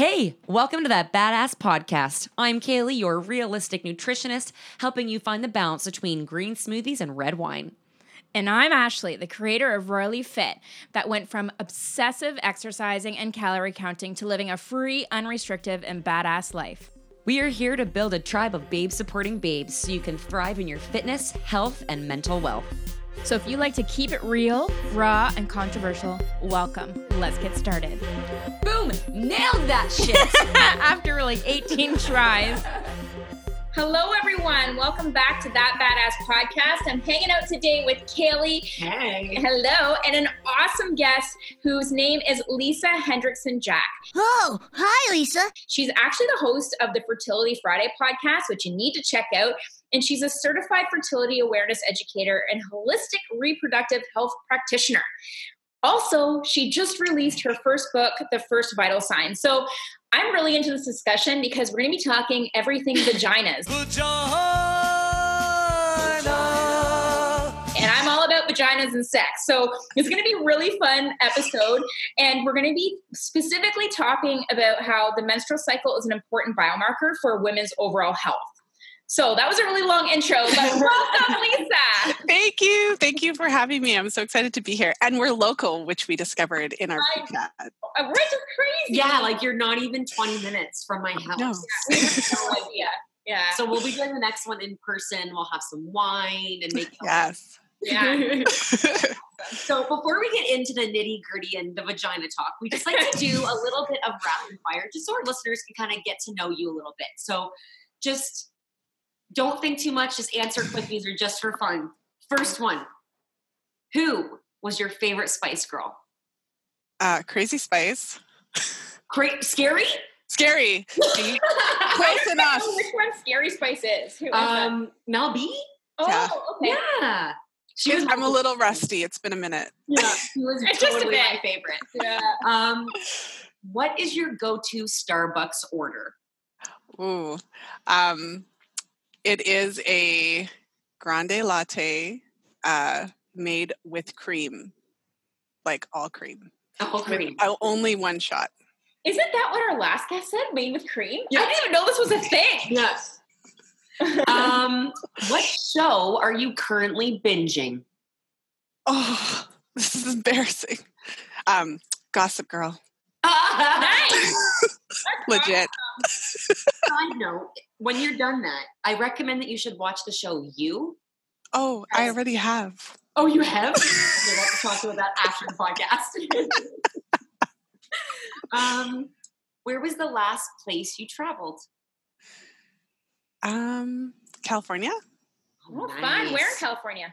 Hey, welcome to that badass podcast. I'm Kaylee, your realistic nutritionist, helping you find the balance between green smoothies and red wine. And I'm Ashley, the creator of Royally Fit, that went from obsessive exercising and calorie counting to living a free, unrestricted, and badass life. We are here to build a tribe of babe supporting babes so you can thrive in your fitness, health, and mental wealth. So if you like to keep it real, raw, and controversial, welcome. Let's get started. Boom! Nailed that shit! After like 18 tries. Hello, everyone. Welcome back to That Badass Podcast. I'm hanging out today with Kaylee. hey. Hello, and an awesome guest whose name is Lisa Hendrickson Jack. Oh, hi, Lisa. She's actually the host of the Fertility Friday podcast, which you need to check out. And she's a certified fertility awareness educator and holistic reproductive health practitioner. Also, she just released her first book, The Fifth Vital Sign. So I'm really into this discussion because we're going to be talking everything vaginas. and I'm all about vaginas and sex. So it's going to be a really fun episode. And we're going to be specifically talking about how the menstrual cycle is an important biomarker for women's overall health. So that was a really long intro, but welcome, Lisa. Thank you. Thank you for having me. I'm so excited to be here. And we're local, which we discovered in our I- podcast. Uh, We're just crazy. Yeah, like you're not even 20 minutes from my house. No. we have no idea. Yeah. So we'll be doing the next one in person. We'll have some wine and make. Yes. yeah. So before we get into the nitty gritty and the vagina talk, we just like to do a little bit of rapid fire, just so our listeners can kind of get to know you a little bit. So just don't think too much. Just answer quick. These are just for fun. First one: Who was your favorite Spice Girl? Uh, Crazy Spice. Cra- scary. Scary. See? I Close enough. which one Scary Spice is. Who is that? Um, Mel B. Oh, yeah. okay. Yeah, she was. I'm a little rusty. It's been a minute. Yeah, she was It's just a totally my favorite. Yeah. Um, what is your go-to Starbucks order? Ooh. Um, it is a grande latte uh, made with cream, like all cream. Oh, cream. Uh, only one shot. Isn't that what our last guest said? Made with cream? Yeah. I didn't even know this was a thing. Yes. um, what show are you currently binging? Oh, this is embarrassing. Um, Gossip Girl. Nice. Legit. Side note: When you're done that, I recommend that you should watch the show You. Oh, I already have. Oh, you have? We'll have to talk to you about after the podcast. um, where was the last place you traveled? Um, California. Oh, fun. Where in California?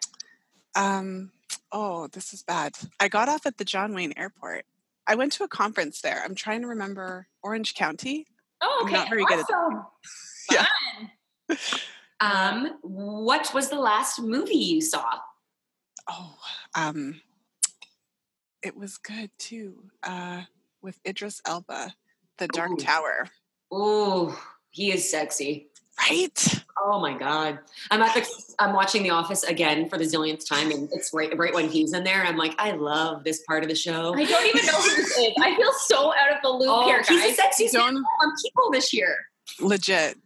Um, oh, this is bad. I got off at the John Wayne Airport. I went to a conference there. I'm trying to remember Orange County. Oh, I'm okay. not very good at- awesome. Yeah. Um, what was the last movie you saw? Oh, um, it was good too. Uh, with Idris Elba, The Dark Ooh. Tower. Oh, he is sexy. Right. Oh my god! I'm at the. I'm watching The Office again for the zillionth time, and it's right right when he's in there. I'm like, I love this part of the show. I don't even know who this is. I feel so out of the loop Oh, here, he's the guys. sexiest man Don't on People this year. legit.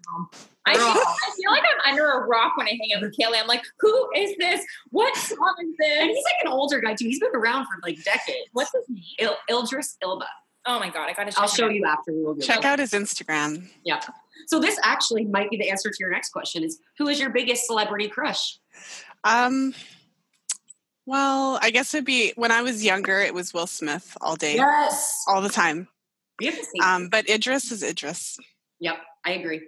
I feel, I feel like I'm under a rock when I hang out with Kaylee. I'm like, who is this? What song is And this? he's like an older guy too. He's been around for like decades. What's his name? Il- Ildris Ilba? Oh my god, I gotta check I'll show out. you after. We will Check out his Instagram. Yeah. So this actually might be the answer to your next question: Is who is your biggest celebrity crush? Um, well, I guess it'd be when I was younger. It was Will Smith all day, Yes. all the time. We have to see. Um, but Idris is Idris. yep, I agree.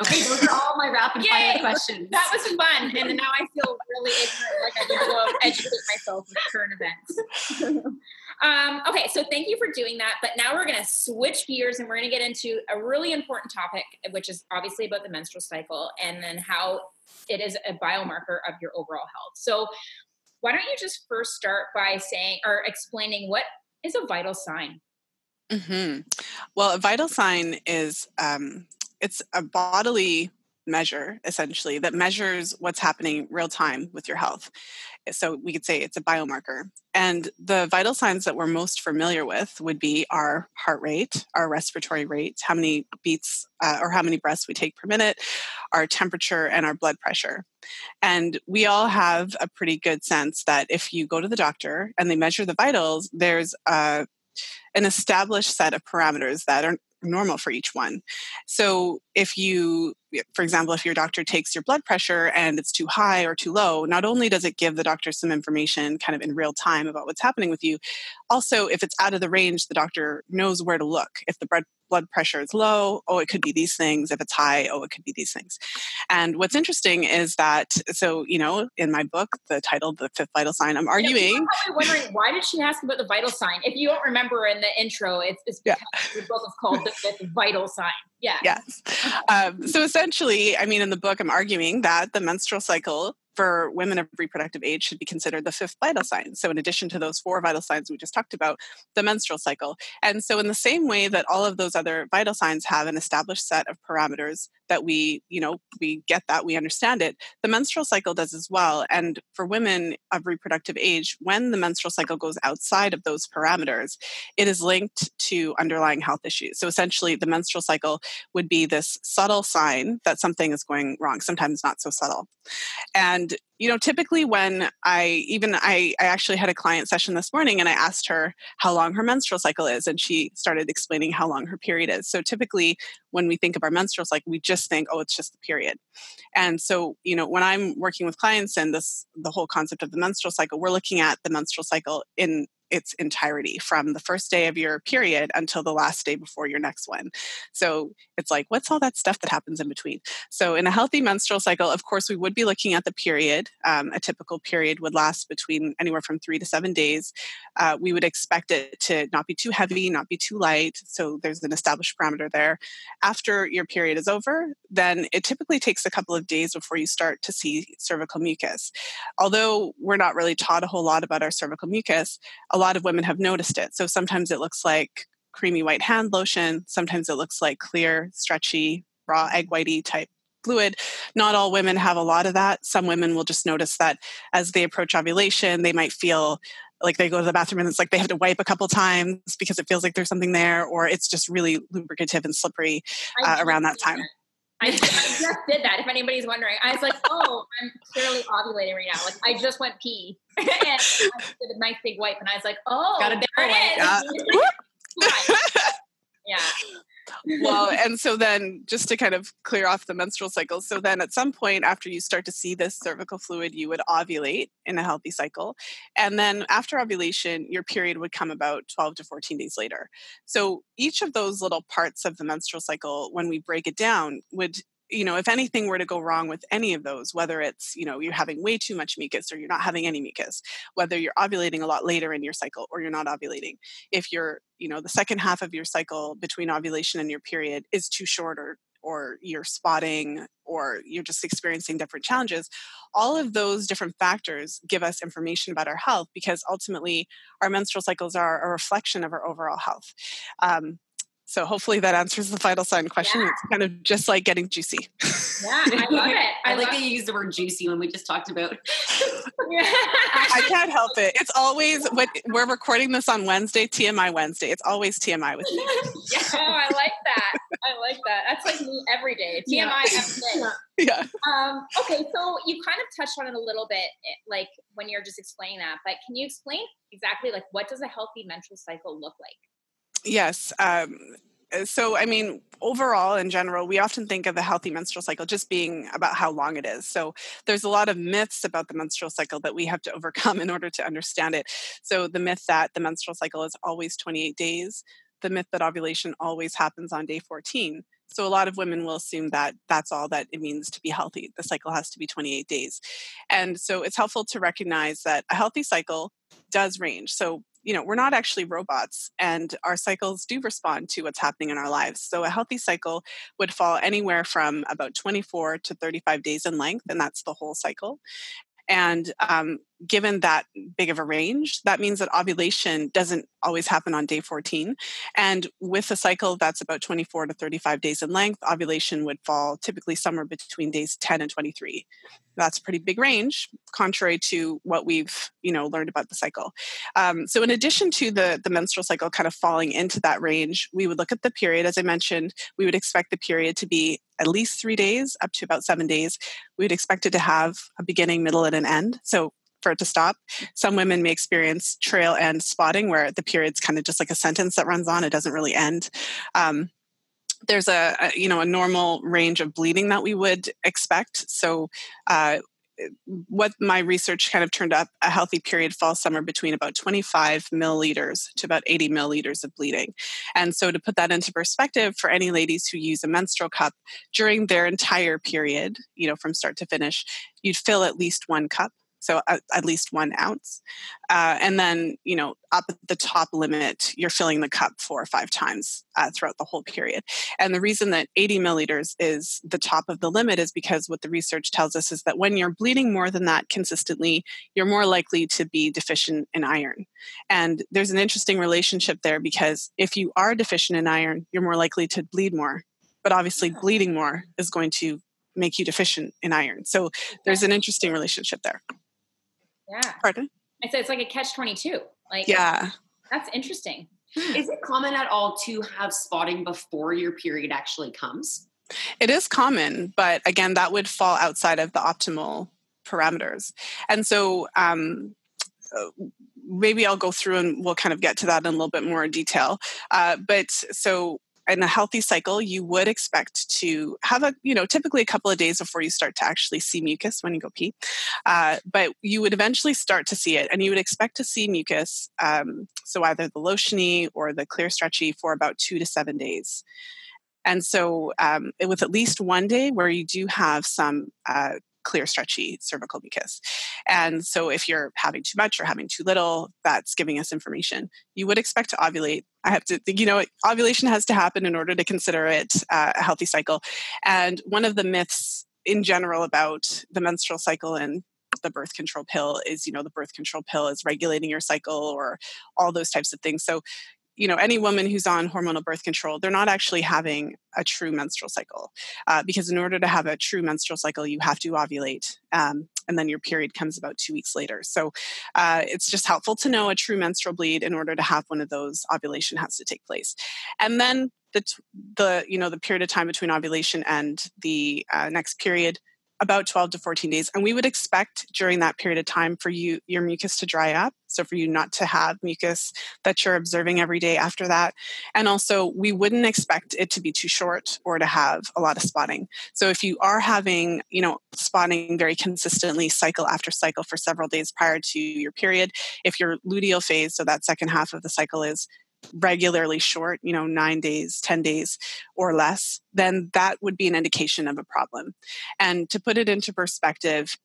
Okay, those are all my rapid fire questions. That was fun, and now I feel really ignorant, like I need to go educate myself with current events. um, okay, so thank you for doing that. But now we're going to switch gears, and we're going to get into a really important topic, which is obviously about the menstrual cycle, and then how it is a biomarker of your overall health. So, why don't you just first start by saying or explaining what is a vital sign? Mm-hmm. Well, a vital sign is um, it's a bodily measure essentially that measures what's happening real time with your health. So we could say it's a biomarker. And the vital signs that we're most familiar with would be our heart rate, our respiratory rate, how many beats uh, or how many breaths we take per minute, our temperature, and our blood pressure. And we all have a pretty good sense that if you go to the doctor and they measure the vitals, there's a an established set of parameters that are normal for each one. So if you, for example, if your doctor takes your blood pressure and it's too high or too low, not only does it give the doctor some information kind of in real time about what's happening with you, also if it's out of the range, the doctor knows where to look. If the blood blood pressure is low, oh, it could be these things. If it's high, oh, it could be these things. And what's interesting is that, so, you know, in my book, the title, The Fifth Vital Sign, I'm arguing. Yeah, probably wondering, why did she ask about the vital sign? If you don't remember in the intro, it's, it's because yeah. the book is called The Fifth Vital Sign. Yeah. Yes. Um, so essentially, I mean, in the book, I'm arguing that the menstrual cycle for women of reproductive age should be considered the fifth vital sign. So, in addition to those four vital signs we just talked about, the menstrual cycle. And so, in the same way that all of those other vital signs have an established set of parameters that we, you know, we get that, we understand it, the menstrual cycle does as well. And for women of reproductive age, when the menstrual cycle goes outside of those parameters, it is linked to underlying health issues. So, essentially, the menstrual cycle would be this subtle sign that something is going wrong, sometimes not so subtle. And you know typically when i even I, I actually had a client session this morning and i asked her how long her menstrual cycle is and she started explaining how long her period is. So typically when we think of our menstrual cycle we just think oh it's just the period. And so you know when i'm working with clients and this the whole concept of the menstrual cycle we're looking at the menstrual cycle in its entirety from the first day of your period until the last day before your next one. So it's like, what's all that stuff that happens in between? So, in a healthy menstrual cycle, of course, we would be looking at the period. Um, a typical period would last between anywhere from three to seven days. Uh, we would expect it to not be too heavy, not be too light. So, there's an established parameter there. After your period is over, then it typically takes a couple of days before you start to see cervical mucus. Although we're not really taught a whole lot about our cervical mucus, a lot of women have noticed it. So sometimes it looks like creamy white hand lotion, sometimes it looks like clear, stretchy, raw egg whitey type fluid. Not all women have a lot of that. Some women will just notice that as they approach ovulation, they might feel like they go to the bathroom and it's like they have to wipe a couple times because it feels like there's something there, or it's just really lubricative and slippery uh, around that time. I, I, just did that. If anybody's wondering, I was like, "Oh, I'm clearly ovulating right now. Like, I just went pee and I did a nice big wipe, and I was like, "Oh, Got a there it is." yeah. well, and so then just to kind of clear off the menstrual cycle, so then at some point after you start to see this cervical fluid, you would ovulate in a healthy cycle. And then after ovulation, your period would come about 12 to 14 days later. So each of those little parts of the menstrual cycle, when we break it down, would you know, if anything were to go wrong with any of those, whether it's, you know, you're having way too much mucus or you're not having any mucus, whether you're ovulating a lot later in your cycle or you're not ovulating, if you're, you know, the second half of your cycle between ovulation and your period is too short or or you're spotting or you're just experiencing different challenges all of those different factors give us information about our health because ultimately our menstrual cycles are a reflection of our overall health. Um, so hopefully that answers the vital sign question. Yeah. It's kind of just like getting juicy. Yeah, I love it. I, I like that you use the word juicy when we just talked about. I can't help it. It's always when we're recording this on Wednesday, TMI Wednesday. It's always TMI with me. yeah, oh, I like that. I like that. That's like me every day. TMI yeah. every day. Yeah. Um, okay, so you kind of touched on it a little bit, eh, like when you're just explaining that. But can you explain exactly like what does a healthy menstrual cycle look like? Yes. Um, uh, so, I mean, overall, in general, we often think of a healthy menstrual cycle just being about how long it is. So, there's a lot of myths about the menstrual cycle that we have to overcome in order to understand it. So, the myth that the menstrual cycle is always 28 days, the myth that ovulation always happens on day 14. So, a lot of women will assume that that's all that it means to be healthy. The cycle has to be 28 days. And so, it's helpful to recognize that a healthy cycle does range. So, you know, we're not actually robots and our cycles do respond to what's happening in our lives. So a healthy cycle would fall anywhere from about 24 to 35 days in length, and that's the whole cycle. And um, given that big of a range, that means that ovulation doesn't always happen on day 14. And with a cycle that's about 24 to 35 days in length, ovulation would fall typically somewhere between days 10 and 23. That's a pretty big range, contrary to what we've you know learned about the cycle. Um, so, in addition to the the menstrual cycle kind of falling into that range, we would look at the period. As I mentioned, we would expect the period to be at least three days, up to about seven days. We would expect it to have a beginning, middle, and an end. So for it to stop. Some women may experience trail end spotting, where the period's kind of just like a sentence that runs on; it doesn't really end. Um, there's a, a, you know a normal range of bleeding that we would expect. So. Uh, what my research kind of turned up, a healthy period falls somewhere between about 25 milliliters to about 80 milliliters of bleeding. And so, to put that into perspective, for any ladies who use a menstrual cup during their entire period, you know, from start to finish, you'd fill at least one cup so at, at least one ounce. Uh, and then, you know, up at the top limit, you're filling the cup four or five times uh, throughout the whole period. And the reason that 80 milliliters is the top of the limit is because what the research tells us is that when you're bleeding more than that consistently, you're more likely to be deficient in iron. And there's an interesting relationship there because if you are deficient in iron, you're more likely to bleed more. But obviously, bleeding more is going to make you deficient in iron. So there's an interesting relationship there. Yeah. Pardon? I said it's like a catch 22. Like, yeah. That's interesting. Is it common at all to have spotting before your period actually comes? It is common, but again, that would fall outside of the optimal parameters. And so, um, uh, maybe I'll go through and we'll kind of get to that in a little bit more detail. Uh, but so in a healthy cycle, you would expect to have a, you know, typically a couple of days before you start to actually see mucus when you go pee. Uh, but you would eventually start to see it, and you would expect to see mucus, um, so either the lotiony or the clear stretchy, for about two to seven days. And so, um, with at least one day where you do have some uh, clear, stretchy cervical mucus. And so, if you're having too much or having too little, that's giving us information. You would expect to ovulate. I have to, you know, ovulation has to happen in order to consider it uh, a healthy cycle. And one of the myths in general about the menstrual cycle and the birth control pill is you know the birth control pill is regulating your cycle or all those types of things so you know any woman who's on hormonal birth control they're not actually having a true menstrual cycle uh, because in order to have a true menstrual cycle you have to ovulate um, and then your period comes about two weeks later. So uh, it's just helpful to know a true menstrual bleed in order to have one of those ovulation has to take place. And then the, the you know the period of time between ovulation and the uh, next period about 12 to 14 days and we would expect during that period of time for you your mucus to dry up so for you not to have mucus that you're observing every day after that and also we wouldn't expect it to be too short or to have a lot of spotting. So if you are having you know spotting very consistently cycle after cycle for several days prior to your period if your luteal phase so that second half of the cycle is regularly short, you know, nine days, 10 days or less, then that would be an indication of a problem. And to put it into perspective,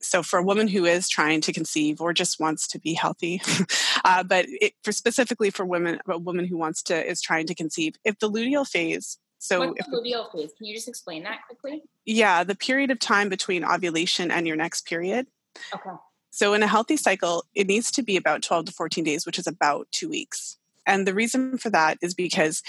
so for a woman who is trying to conceive or just wants to be healthy uh, but it, for specifically for women a woman who wants to is trying to conceive if the luteal phase so What's if, the luteal phase? Can you just explain that quickly? yeah the period of time between ovulation and your next period Okay. so in a healthy cycle it needs to be about 12 to 14 days which is about two weeks and the reason for that is because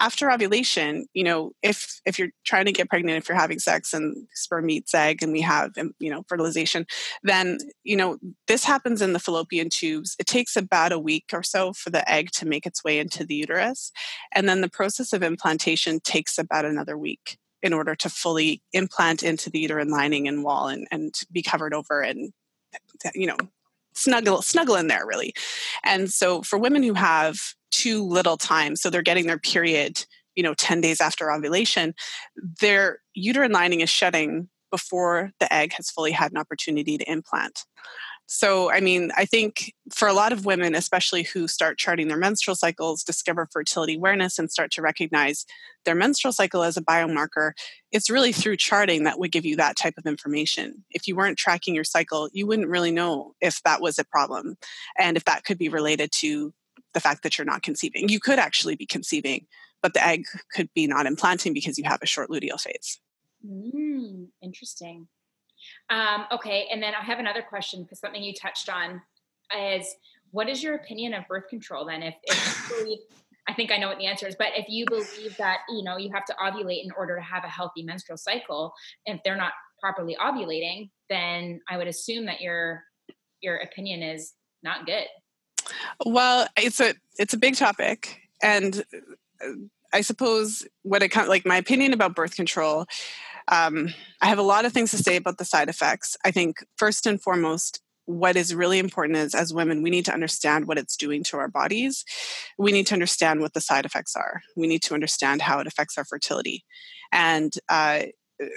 after ovulation, you know, if if you're trying to get pregnant, if you're having sex and sperm meets egg, and we have um, you know fertilization, then you know this happens in the fallopian tubes. It takes about a week or so for the egg to make its way into the uterus, and then the process of implantation takes about another week in order to fully implant into the uterine lining and wall and, and be covered over and you know snuggle snuggle in there really. And so for women who have too little time so they're getting their period you know 10 days after ovulation their uterine lining is shedding before the egg has fully had an opportunity to implant so, I mean, I think for a lot of women, especially who start charting their menstrual cycles, discover fertility awareness, and start to recognize their menstrual cycle as a biomarker, it's really through charting that would give you that type of information. If you weren't tracking your cycle, you wouldn't really know if that was a problem and if that could be related to the fact that you're not conceiving. You could actually be conceiving, but the egg could be not implanting because you have a short luteal phase. Mm, interesting. Um, okay, and then I have another question because something you touched on is what is your opinion of birth control then? If, if you believe, I think I know what the answer is, but if you believe that you know you have to ovulate in order to have a healthy menstrual cycle, if they're not properly ovulating, then I would assume that your your opinion is not good. Well, it's a it's a big topic, and uh, I suppose when it comes like my opinion about birth control, um, I have a lot of things to say about the side effects. I think first and foremost, what is really important is as women, we need to understand what it's doing to our bodies. We need to understand what the side effects are. We need to understand how it affects our fertility, and uh,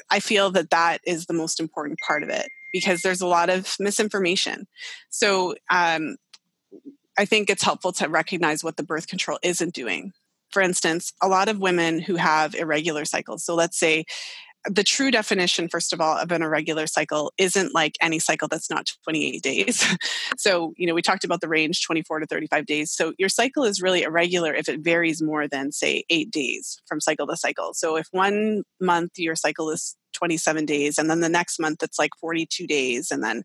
I feel that that is the most important part of it because there's a lot of misinformation. So um, I think it's helpful to recognize what the birth control isn't doing. For instance, a lot of women who have irregular cycles, so let's say the true definition, first of all, of an irregular cycle isn't like any cycle that's not 28 days. so, you know, we talked about the range 24 to 35 days. So, your cycle is really irregular if it varies more than, say, eight days from cycle to cycle. So, if one month your cycle is 27 days and then the next month it's like 42 days and then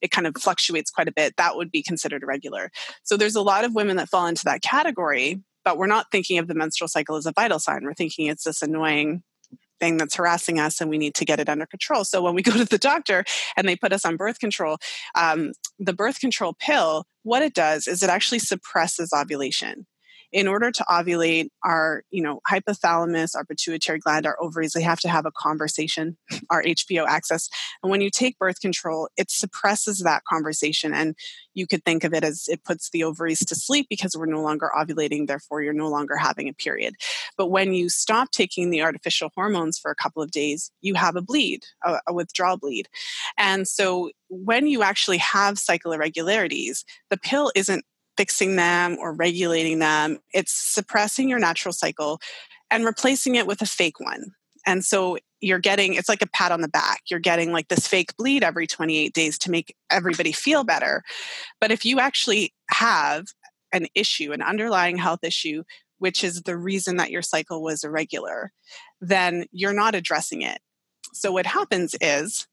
it kind of fluctuates quite a bit that would be considered irregular so there's a lot of women that fall into that category but we're not thinking of the menstrual cycle as a vital sign we're thinking it's this annoying thing that's harassing us and we need to get it under control. So when we go to the doctor and they put us on birth control um, the birth control pill what it does is it actually suppresses ovulation in order to ovulate our you know hypothalamus our pituitary gland our ovaries they have to have a conversation our hpo axis. And when you take birth control it suppresses that conversation. And you could think of it as it puts the ovaries to sleep because we're no longer ovulating therefore you're no longer having a period. But when you stop taking the artificial hormones for a couple of days you have a bleed a, a withdrawal bleed. And so when you actually have cycle irregularities the pill isn't fixing them or regulating them. It's suppressing your natural cycle and replacing it with a fake one. And so you're getting, it's like a pat on the back. You're getting like this fake bleed every 28 days to make everybody feel better. But if you actually have an issue, an underlying health issue, which is the reason that your cycle was irregular, then you're not addressing it. So what happens is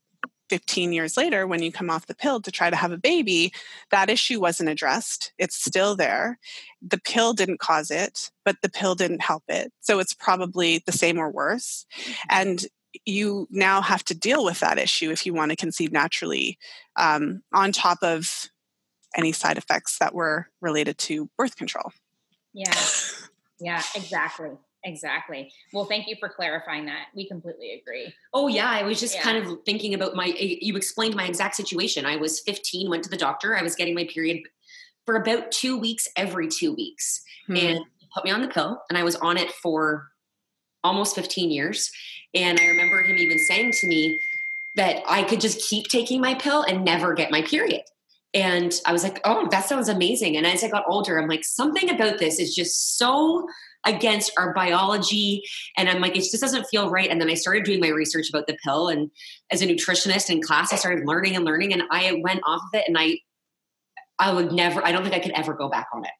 15 years later, when you come off the pill to try to have a baby, that issue wasn't addressed. It's still there. The pill didn't cause it, but the pill didn't help it. So it's probably the same or worse. Mm-hmm. And you now have to deal with that issue if you want to conceive naturally, um, on top of any side effects that were related to birth control. Yeah, yeah, exactly. Exactly. Well, thank you for clarifying that. We completely agree. Oh yeah, I was just yeah. kind of thinking about my you explained my exact situation. I was 15, went to the doctor, I was getting my period for about 2 weeks every 2 weeks. Hmm. And put me on the pill and I was on it for almost 15 years. And I remember him even saying to me that I could just keep taking my pill and never get my period. And I was like, oh, that sounds amazing. And as I got older, I'm like, something about this is just so against our biology. And I'm like, it just doesn't feel right. And then I started doing my research about the pill. And as a nutritionist in class, I started learning and learning. And I went off of it and I, I would never, I don't think I could ever go back on it.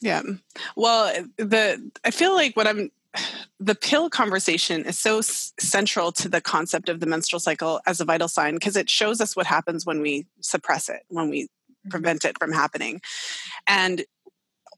Yeah. Well, the, I feel like what I'm, the pill conversation is so s- central to the concept of the menstrual cycle as a vital sign because it shows us what happens when we suppress it, when we mm-hmm. prevent it from happening. And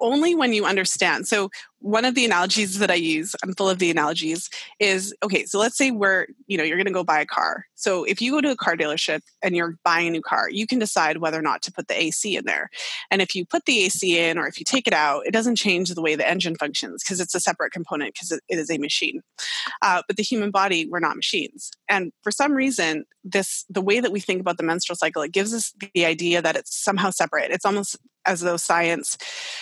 only when you understand. So one of the analogies that I use, I'm full of the analogies, is okay, so let's say we're, you know, you're going to go buy a car. So if you go to a car dealership and you're buying a new car, you can decide whether or not to put the AC in there. And if you put the AC in or if you take it out, it doesn't change the way the engine functions because it's a separate component because it is a machine. Uh, but the human body, we're not machines. And for some reason, this the way that we think about the menstrual cycle, it gives us the idea that it's somehow separate. It's almost as though science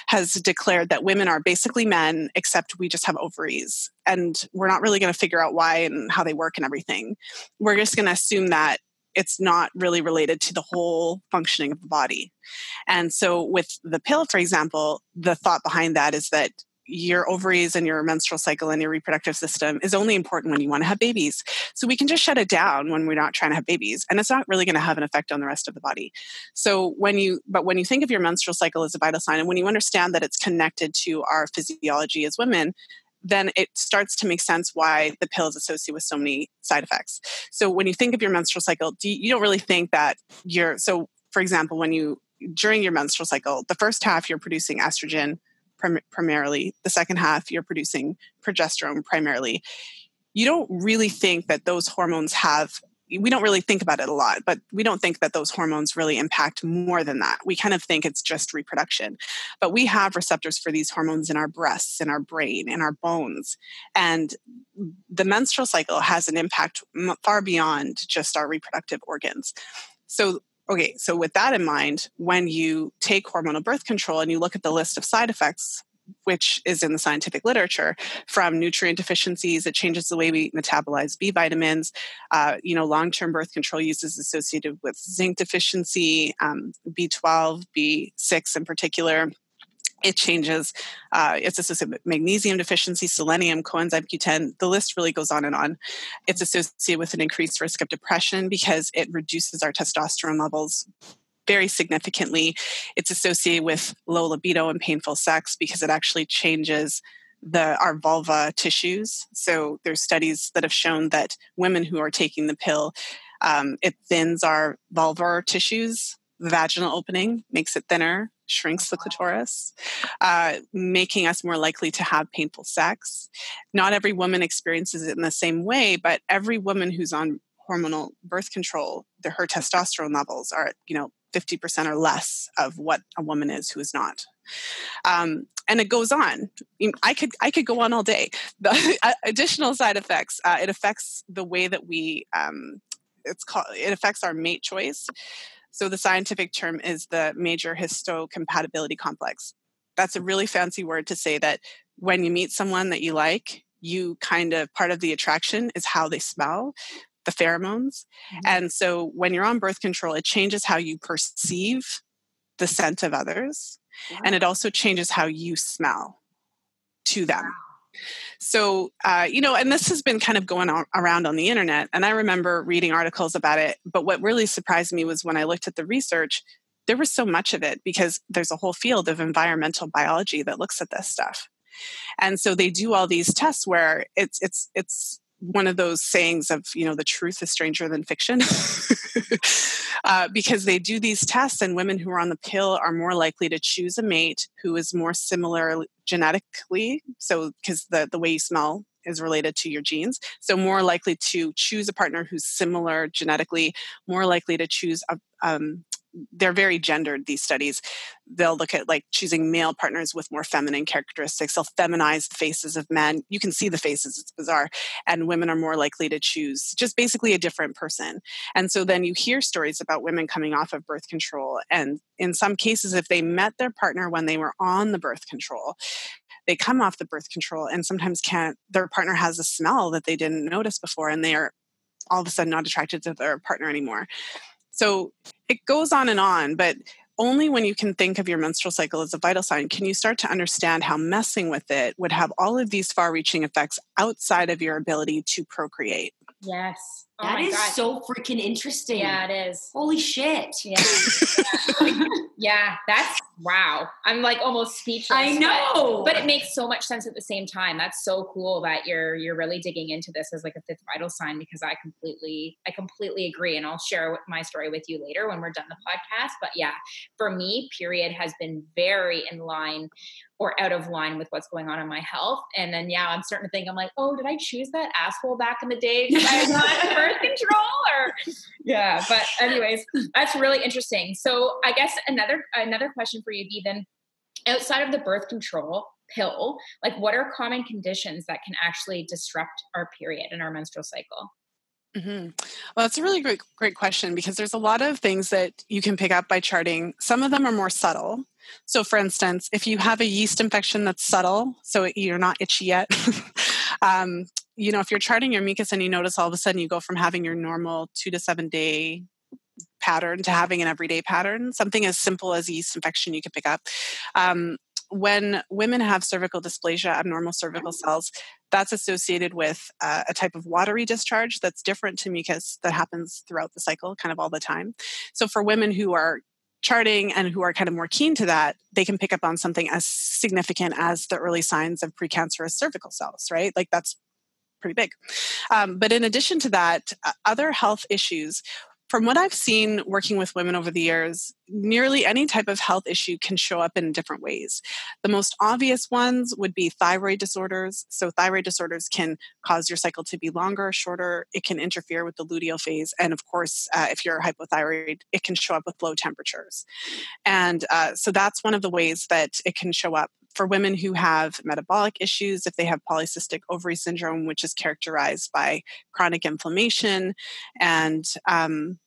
has declared that women are basically men, except we just have ovaries. And we're not really going to figure out why and how they work and everything. We're just going to assume that it's not really related to the whole functioning of the body. And so, with the pill, for example, the thought behind that is that your ovaries and your menstrual cycle and your reproductive system is only important when you want to have babies. So we can just shut it down when we're not trying to have babies and it's not really going to have an effect on the rest of the body. So when you but when you think of your menstrual cycle as a vital sign and when you understand that it's connected to our physiology as women, then it starts to make sense why the pill is associated with so many side effects. So when you think of your menstrual cycle, do you, you don't really think that you're so. For example, when you during your menstrual cycle, the first half you're producing estrogen prim- primarily, the second half you're producing progesterone primarily. You don't really think that those hormones have we don't really think about it a lot, but we don't think that those hormones really impact more than that. We kind of think it's just reproduction. But we have receptors for these hormones in our breasts, in our brain, in our bones. And the menstrual cycle has an impact far beyond just our reproductive organs. So, okay, so with that in mind, when you take hormonal birth control and you look at the list of side effects, which is in the scientific literature from nutrient deficiencies it changes the way we metabolize b vitamins uh, you know long-term birth control use is associated with zinc deficiency um, b12 b6 in particular it changes uh, it's associated with magnesium deficiency selenium coenzyme q10 the list really goes on and on it's associated with an increased risk of depression because it reduces our testosterone levels very significantly. It's associated with low libido and painful sex because it actually changes the our vulva tissues. So there's studies that have shown that women who are taking the pill, um, it thins our vulvar tissues. Vaginal opening makes it thinner, shrinks the clitoris, uh, making us more likely to have painful sex. Not every woman experiences it in the same way, but every woman who's on hormonal birth control, the, her testosterone levels are, you know, 50% or less of what a woman is who is not. Um, and it goes on. I could I could go on all day. The additional side effects. Uh, it affects the way that we. Um, it's called. It affects our mate choice. So the scientific term is the major histocompatibility complex. That's a really fancy word to say that when you meet someone that you like, you kind of part of the attraction is how they smell the pheromones. Mm-hmm. And so when you're on birth control, it changes how you perceive the scent of others. Wow. And it also changes how you smell to them. Wow. So, uh, you know, and this has been kind of going on, around on the internet. And I remember reading articles about it. But what really surprised me was when I looked at the research, there was so much of it because there's a whole field of environmental biology that looks at this stuff. And so they do all these tests where it's it's it's one of those sayings of you know the truth is stranger than fiction. Uh, because they do these tests and women who are on the pill are more likely to choose a mate who is more similar genetically so because the, the way you smell is related to your genes so more likely to choose a partner who's similar genetically more likely to choose a, um, they're very gendered these studies. They'll look at like choosing male partners with more feminine characteristics. They'll feminize the faces of men. You can see the faces it's bizarre. And women are more likely to choose just basically a different person. And so then you hear stories about women coming off of birth control and in some cases if they met their partner when they were on the birth control they come off the birth control and sometimes can't their partner has a smell that they didn't notice before and they are all of a sudden not attracted to their partner anymore so it goes on and on, but only when you can think of your menstrual cycle as a vital sign can you start to understand how messing with it would have all of these far reaching effects outside of your ability to procreate. Yes. Oh that is God. so freaking interesting. Yeah, it is. Holy shit. Yeah. yeah. that's wow. I'm like almost speechless. I know. But, but, it makes so much sense at the same time. That's so cool that you're you're really digging into this as like a fifth vital sign because I completely I completely agree and I'll share my story with you later when we're done the podcast. But yeah, for me, period has been very in line or out of line with what's going on in my health. And then, yeah, I'm starting to think, I'm like, oh, did I choose that asshole back in the day because I was on birth control? Or yeah, but anyways, that's really interesting. So I guess another another question for you, be then outside of the birth control pill, like what are common conditions that can actually disrupt our period and our menstrual cycle? Mm-hmm. Well, that's a really great, great question because there's a lot of things that you can pick up by charting. Some of them are more subtle. So, for instance, if you have a yeast infection that's subtle, so you're not itchy yet, um, you know, if you're charting your mucus and you notice all of a sudden you go from having your normal two to seven day pattern to having an everyday pattern, something as simple as yeast infection you can pick up. Um, when women have cervical dysplasia, abnormal cervical cells, that's associated with uh, a type of watery discharge that's different to mucus that happens throughout the cycle, kind of all the time. So, for women who are charting and who are kind of more keen to that, they can pick up on something as significant as the early signs of precancerous cervical cells, right? Like that's pretty big. Um, but in addition to that, uh, other health issues from what I've seen working with women over the years, nearly any type of health issue can show up in different ways. The most obvious ones would be thyroid disorders. So, thyroid disorders can cause your cycle to be longer, shorter. It can interfere with the luteal phase. And of course, uh, if you're hypothyroid, it can show up with low temperatures. And uh, so, that's one of the ways that it can show up for women who have metabolic issues, if they have polycystic ovary syndrome, which is characterized by chronic inflammation and um,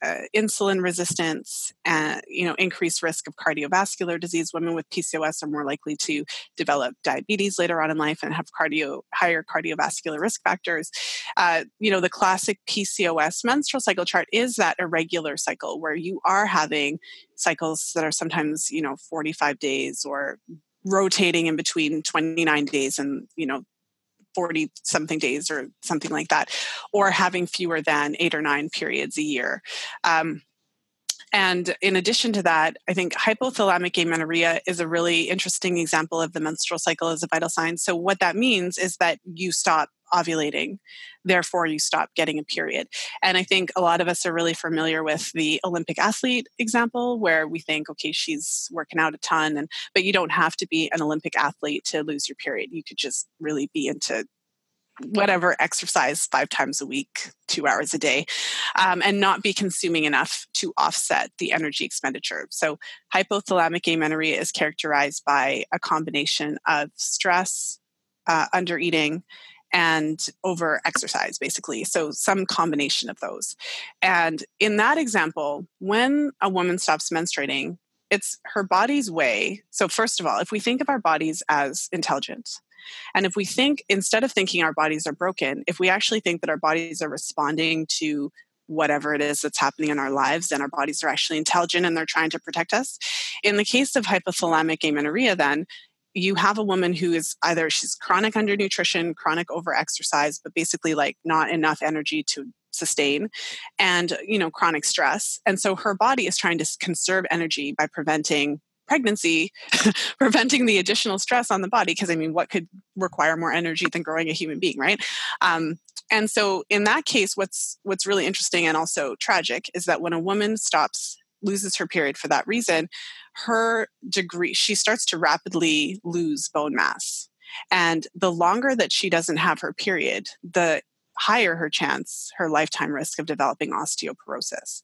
uh, insulin resistance and you know increased risk of cardiovascular disease. Women with pcos are more likely to develop diabetes later on in life and have cardio higher cardiovascular risk factors. Uh, you know the classic pcos menstrual cycle chart is that irregular cycle where you are having cycles that are sometimes you know 45 days or rotating in between 29 days and you know 40 something days or something like that or having fewer than eight or nine periods a year um, and in addition to that, I think hypothalamic amenorrhea is a really interesting example of the menstrual cycle as a vital sign. So, what that means is that you stop ovulating, therefore, you stop getting a period. And I think a lot of us are really familiar with the Olympic athlete example, where we think, okay, she's working out a ton, and but you don't have to be an Olympic athlete to lose your period. You could just really be into whatever exercise five times a week, two hours a day, um, and not be consuming enough to offset the energy expenditure. So, hypothalamic amenorrhea is characterized by a combination of stress, uh, under eating, and over exercise, basically. So, some combination of those. And in that example, when a woman stops menstruating, it's her body's way. So, first of all, if we think of our bodies as intelligent, and if we think, instead of thinking our bodies are broken, if we actually think that our bodies are responding to whatever it is that's happening in our lives, then our bodies are actually intelligent and they're trying to protect us. In the case of hypothalamic amenorrhea, then, you have a woman who is either she's chronic undernutrition, chronic overexercise, but basically like not enough energy to sustain and you know chronic stress and so her body is trying to conserve energy by preventing pregnancy, preventing the additional stress on the body. Because I mean, what could require more energy than growing a human being, right? Um, and so, in that case, what's what's really interesting and also tragic is that when a woman stops loses her period for that reason, her degree she starts to rapidly lose bone mass. And the longer that she doesn't have her period, the higher her chance, her lifetime risk of developing osteoporosis.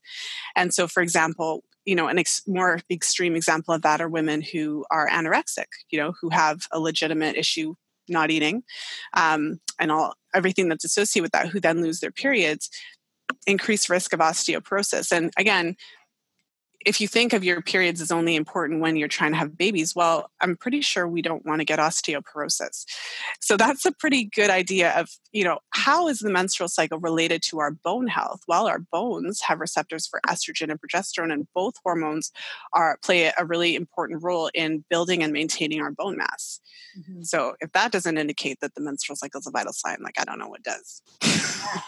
And so, for example, you know, an ex- more extreme example of that are women who are anorexic, you know, who have a legitimate issue not eating, um, and all everything that's associated with that, who then lose their periods, increased risk of osteoporosis. And again, if you think of your periods as only important when you're trying to have babies, well, I'm pretty sure we don't want to get osteoporosis. So that's a pretty good idea of, you know, how is the menstrual cycle related to our bone health? Well, our bones have receptors for estrogen and progesterone, and both hormones are play a really important role in building and maintaining our bone mass. Mm-hmm. So if that doesn't indicate that the menstrual cycle is a vital sign, like I don't know what does. yeah.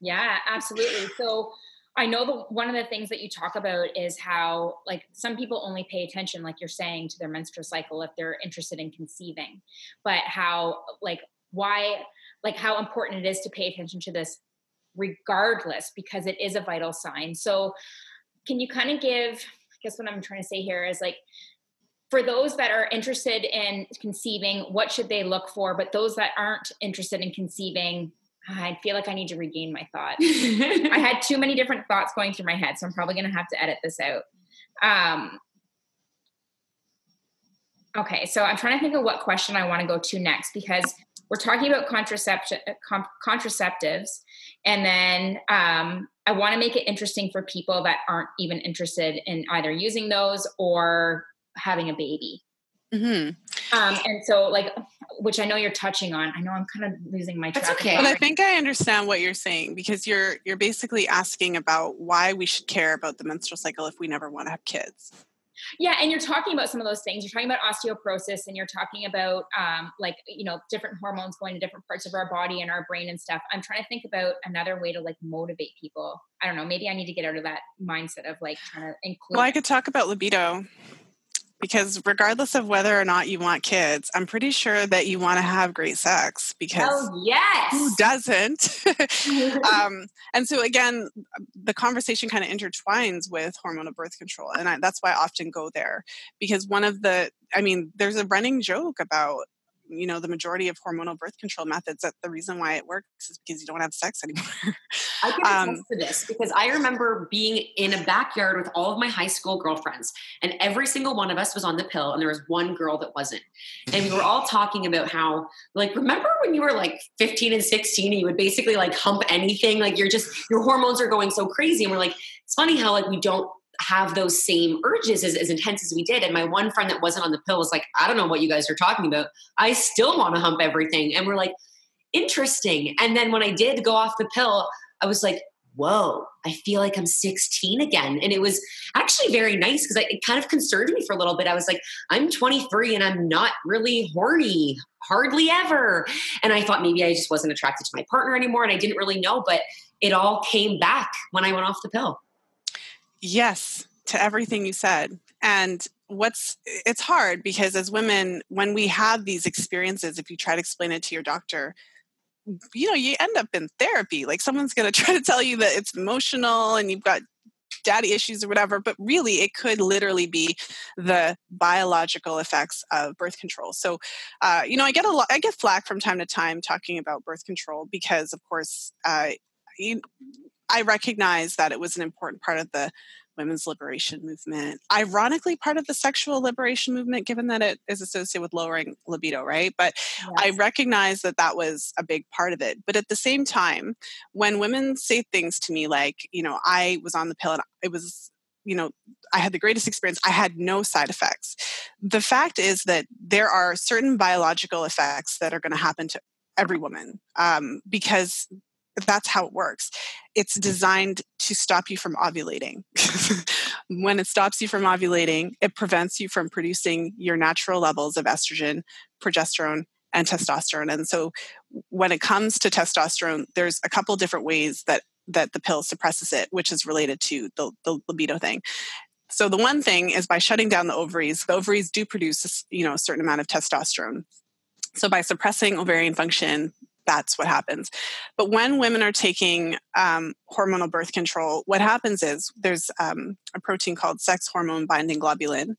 yeah, absolutely. So I know the one of the things that you talk about is how like some people only pay attention, like you're saying, to their menstrual cycle if they're interested in conceiving, but how like why like how important it is to pay attention to this regardless because it is a vital sign. So can you kind of give I guess what I'm trying to say here is like for those that are interested in conceiving, what should they look for? But those that aren't interested in conceiving, I feel like I need to regain my thoughts. I had too many different thoughts going through my head, so I'm probably going to have to edit this out. Um, okay, so I'm trying to think of what question I want to go to next because we're talking about contraception, contraceptives, and then um, I want to make it interesting for people that aren't even interested in either using those or having a baby. Mm-hmm. Um, and so, like, which I know you're touching on. I know I'm kind of losing my track. That's okay. But I think I understand what you're saying because you're you're basically asking about why we should care about the menstrual cycle if we never want to have kids. Yeah, and you're talking about some of those things. You're talking about osteoporosis, and you're talking about um, like you know different hormones going to different parts of our body and our brain and stuff. I'm trying to think about another way to like motivate people. I don't know. Maybe I need to get out of that mindset of like trying to include. Well, I could talk about libido because regardless of whether or not you want kids, I'm pretty sure that you want to have great sex because Oh yes. who doesn't? um, and so again, the conversation kind of intertwines with hormonal birth control, and I, that's why I often go there because one of the, I mean, there's a running joke about you know the majority of hormonal birth control methods that the reason why it works is because you don't have sex anymore I can Um, attest to this because I remember being in a backyard with all of my high school girlfriends, and every single one of us was on the pill, and there was one girl that wasn't. And we were all talking about how, like, remember when you were like 15 and 16 and you would basically like hump anything? Like, you're just, your hormones are going so crazy. And we're like, it's funny how, like, we don't have those same urges as, as intense as we did. And my one friend that wasn't on the pill was like, I don't know what you guys are talking about. I still want to hump everything. And we're like, interesting. And then when I did go off the pill, I was like, whoa, I feel like I'm 16 again. And it was actually very nice because it kind of concerned me for a little bit. I was like, I'm 23 and I'm not really horny, hardly ever. And I thought maybe I just wasn't attracted to my partner anymore. And I didn't really know, but it all came back when I went off the pill. Yes, to everything you said. And what's it's hard because as women, when we have these experiences, if you try to explain it to your doctor, you know, you end up in therapy. Like someone's going to try to tell you that it's emotional and you've got daddy issues or whatever, but really it could literally be the biological effects of birth control. So, uh, you know, I get a lot, I get flack from time to time talking about birth control because, of course, uh, you, I recognize that it was an important part of the women's liberation movement. Ironically, part of the sexual liberation movement, given that it is associated with lowering libido, right? But I recognize that that was a big part of it. But at the same time, when women say things to me like, you know, I was on the pill and it was you know i had the greatest experience i had no side effects the fact is that there are certain biological effects that are going to happen to every woman um, because that's how it works. It's mm. designed to stop you from ovulating. When it stops you from ovulating it prevents you from producing your natural levels of estrogen progesterone and testosterone. And so when it comes to testosterone there's a couple different ways that that the pill suppresses it which is related to the, the libido thing. So the one thing is by shutting down the ovaries the ovaries do produce you know a certain amount of testosterone. So by suppressing ovarian function that's what happens. But when women are taking um, hormonal birth control, what happens is there's um, a protein called sex hormone binding globulin.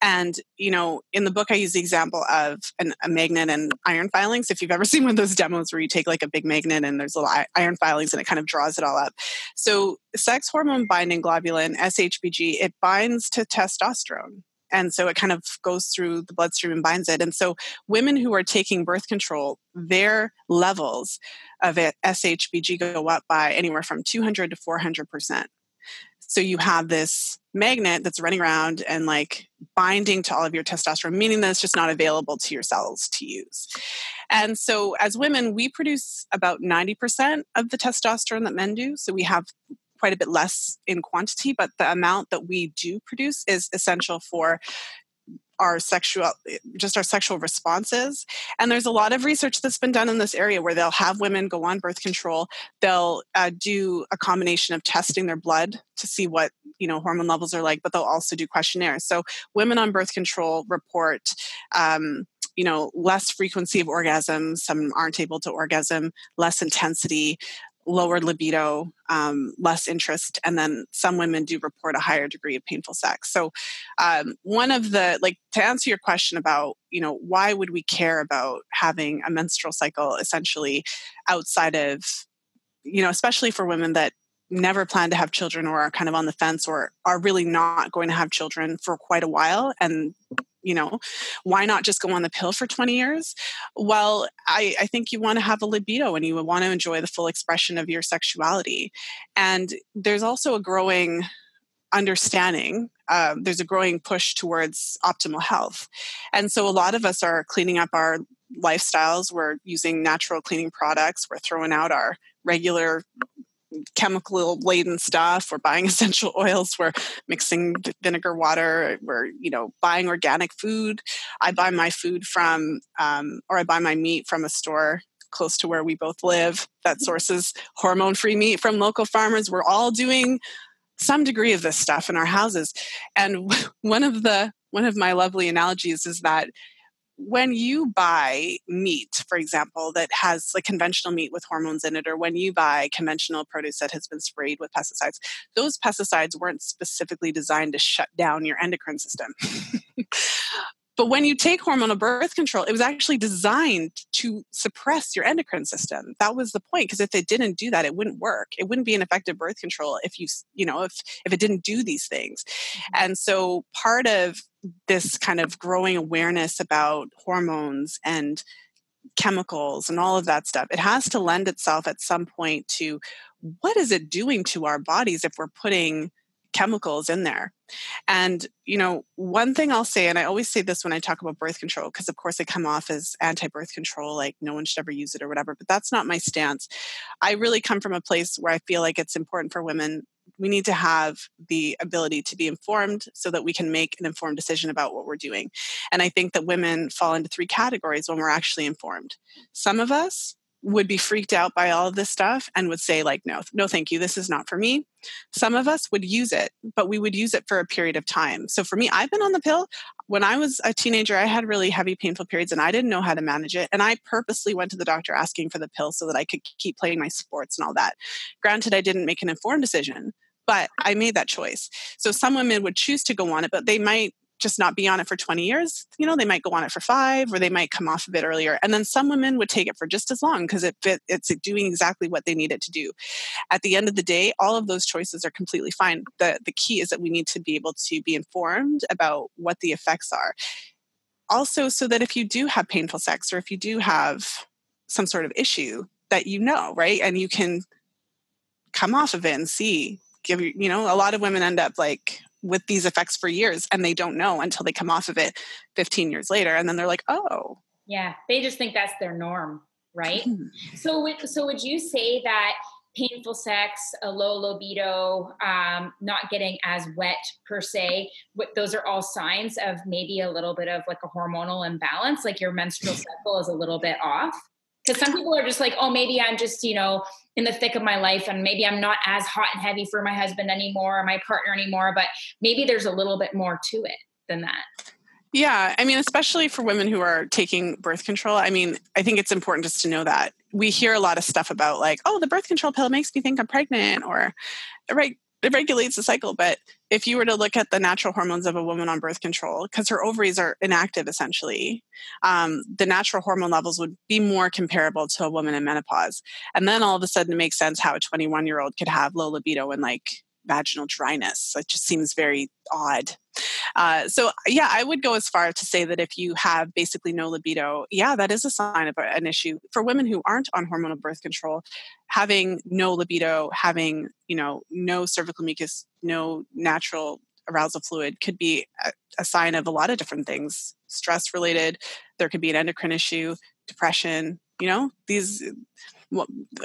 And, you know, in the book, I use the example of an, a magnet and iron filings. If you've ever seen one of those demos where you take like a big magnet and there's little iron filings and it kind of draws it all up. So, sex hormone binding globulin, SHBG, it binds to testosterone and so it kind of goes through the bloodstream and binds it and so women who are taking birth control their levels of shbg go up by anywhere from 200 to 400 percent. So you have this magnet that's running around and like binding to all of your testosterone meaning that it's just not available to your cells to use. And so as women we produce about 90% of the testosterone that men do so we have quite a bit less in quantity, but the amount that we do produce is essential for our sexual just our sexual responses. And there's a lot of research that's been done in this area where they'll have women go on birth control. They'll uh, do a combination of testing their blood to see what you know hormone levels are like but they'll also do questionnaires. So women on birth control report um, you know less frequency of orgasms some aren't able to orgasm less intensity lower libido, um, less interest, and then some women do report a higher degree of painful sex. So, um, one of the like to answer your question about you know why would we care about having a menstrual cycle essentially outside of you know especially for women that never plan to have children or are kind of on the fence or are really not going to have children for quite a while and you know why not just go on the pill for 20 years? Well i, I think you want to have a libido and you want to enjoy the full expression of your sexuality. And there's also a growing understanding um, there's a growing push towards optimal health. And so a lot of us are cleaning up our lifestyles. We're using natural cleaning products. We're throwing out our regular chemical laden stuff we're buying essential oils we're mixing vinegar water we're you know buying organic food. I buy my food from um, or i buy my meat from a store close to where we both live that sources hormone free meat from local farmers. We're all doing some degree of this stuff in our houses. And one of the one of my lovely analogies is that when you buy meat, for example, that has like conventional meat with hormones in it, or when you buy conventional produce that has been sprayed with pesticides, those pesticides weren't specifically designed to shut down your endocrine system. But when you take hormonal birth control, it was actually designed to suppress your endocrine system. That was the point because if it didn't do that, it wouldn't work. It wouldn't be an effective birth control if you, you know, if if it didn't do these things. Mm-hmm. And so part of this kind of growing awareness about hormones and chemicals and all of that stuff, it has to lend itself at some point to what is it doing to our bodies if we're putting chemicals in there. And, you know, one thing I'll say, and I always say this when I talk about birth control, because of course I come off as anti birth control, like no one should ever use it or whatever, but that's not my stance. I really come from a place where I feel like it's important for women. We need to have the ability to be informed so that we can make an informed decision about what we're doing. And I think that women fall into three categories when we're actually informed. Some of us would be freaked out by all of this stuff and would say like no no thank you this is not for me. Some of us would use it but we would use it for a period of time. So for me i've been on the pill. When i was a teenager i had really heavy painful periods and i didn't know how to manage it and i purposely went to the doctor asking for the pill so that i could keep playing my sports and all that. Granted i didn't make an informed decision but I made that choice. So some women would choose to go on it, but they might just not be on it for 20 years. You know, they might go on it for five or they might come off a bit earlier. And then some women would take it for just as long because it fit, it's doing exactly what they need it to do. At the end of the day, all of those choices are completely fine. The, the key is that we need to be able to be informed about what the effects are. Also, so that if you do have painful sex or if you do have some sort of issue, that you know, right? And you can come off of it and see give you you know a lot of women end up like with these effects for years and they don't know until they come off of it 15 years later and then they're like oh. Yeah they just think that's their norm right? Hmm. so so would you say that painful sex a low libido um, not getting as wet per se those are all signs of maybe a little bit of like a hormonal imbalance like your menstrual cycle is a little bit off because some people are just like oh maybe i'm just you know in the thick of my life and maybe i'm not as hot and heavy for my husband anymore or my partner anymore but maybe there's a little bit more to it than that. Yeah i mean especially for women who are taking birth control i mean i think it's important just to know that we hear a lot of stuff about like oh the birth control pill makes me think i'm pregnant or right it regulates the cycle. But if you were to look at the natural hormones of a woman on birth control, because her ovaries are inactive essentially, um, the natural hormone levels would be more comparable to a woman in menopause. And then all of a sudden it makes sense how a 21 year old could have low libido and like vaginal dryness. It just seems very odd. Uh, so, yeah, I would go as far to say that if you have basically no libido, yeah, that is a sign of an issue. For women who aren't on hormonal birth control, having no libido, having, you know, no cervical mucus, no natural arousal fluid could be a, a sign of a lot of different things stress related, there could be an endocrine issue, depression, you know, these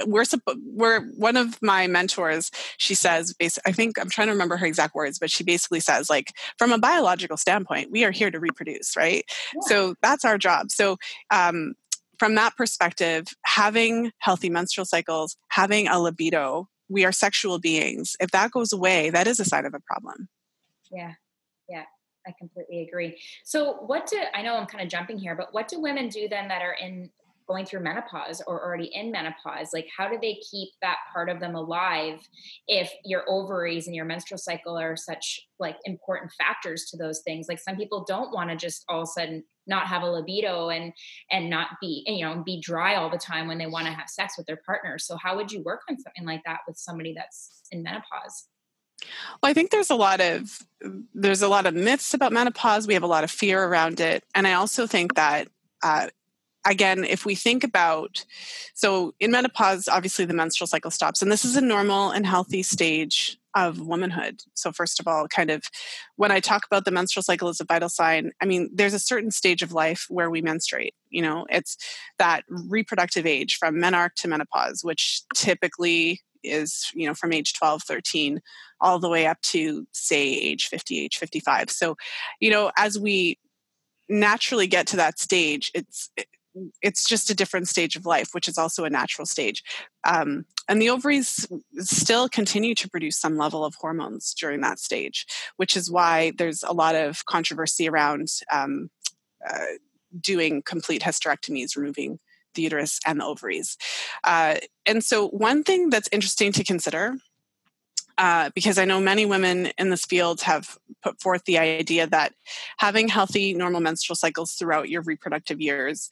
we're we're one of my mentors she says i think i'm trying to remember her exact words but she basically says like from a biological standpoint we are here to reproduce right? Yeah. so that's our job. So um, from that perspective having healthy menstrual cycles having a libido we are sexual beings. If that goes away that is a sign of a problem. Yeah. Yeah. I completely agree. So, what do I know I'm kind of jumping here, but what do women do then that are in going through menopause or already in menopause like how do they keep that part of them alive if your ovaries and your menstrual cycle are such like important factors to those things? Like some people don't want to just all of a sudden not have a libido and and not be you know be dry all the time when they want to have sex with their partner. So how would you work on something like that with somebody that's in menopause? Well, I think there's a lot of there's a lot of myths about menopause. We have a lot of fear around it, and I also think that uh, again, if we think about, so in menopause, obviously the menstrual cycle stops, and this is a normal and healthy stage of womanhood. So, first of all, kind of when I talk about the menstrual cycle as a vital sign, I mean, there's a certain stage of life where we menstruate. You know, it's that reproductive age from menarche to menopause, which typically is you know from age 12 13 all the way up to say age 50 age 55 so you know as we naturally get to that stage it's it's just a different stage of life which is also a natural stage. Um, and the ovaries still continue to produce some level of hormones during that stage which is why there's a lot of controversy around um, uh, doing complete hysterectomies removing the uterus and the ovaries. Uh, and so one thing that's interesting to consider uh, because I know many women in this field have put forth the idea that having healthy, normal menstrual cycles throughout your reproductive years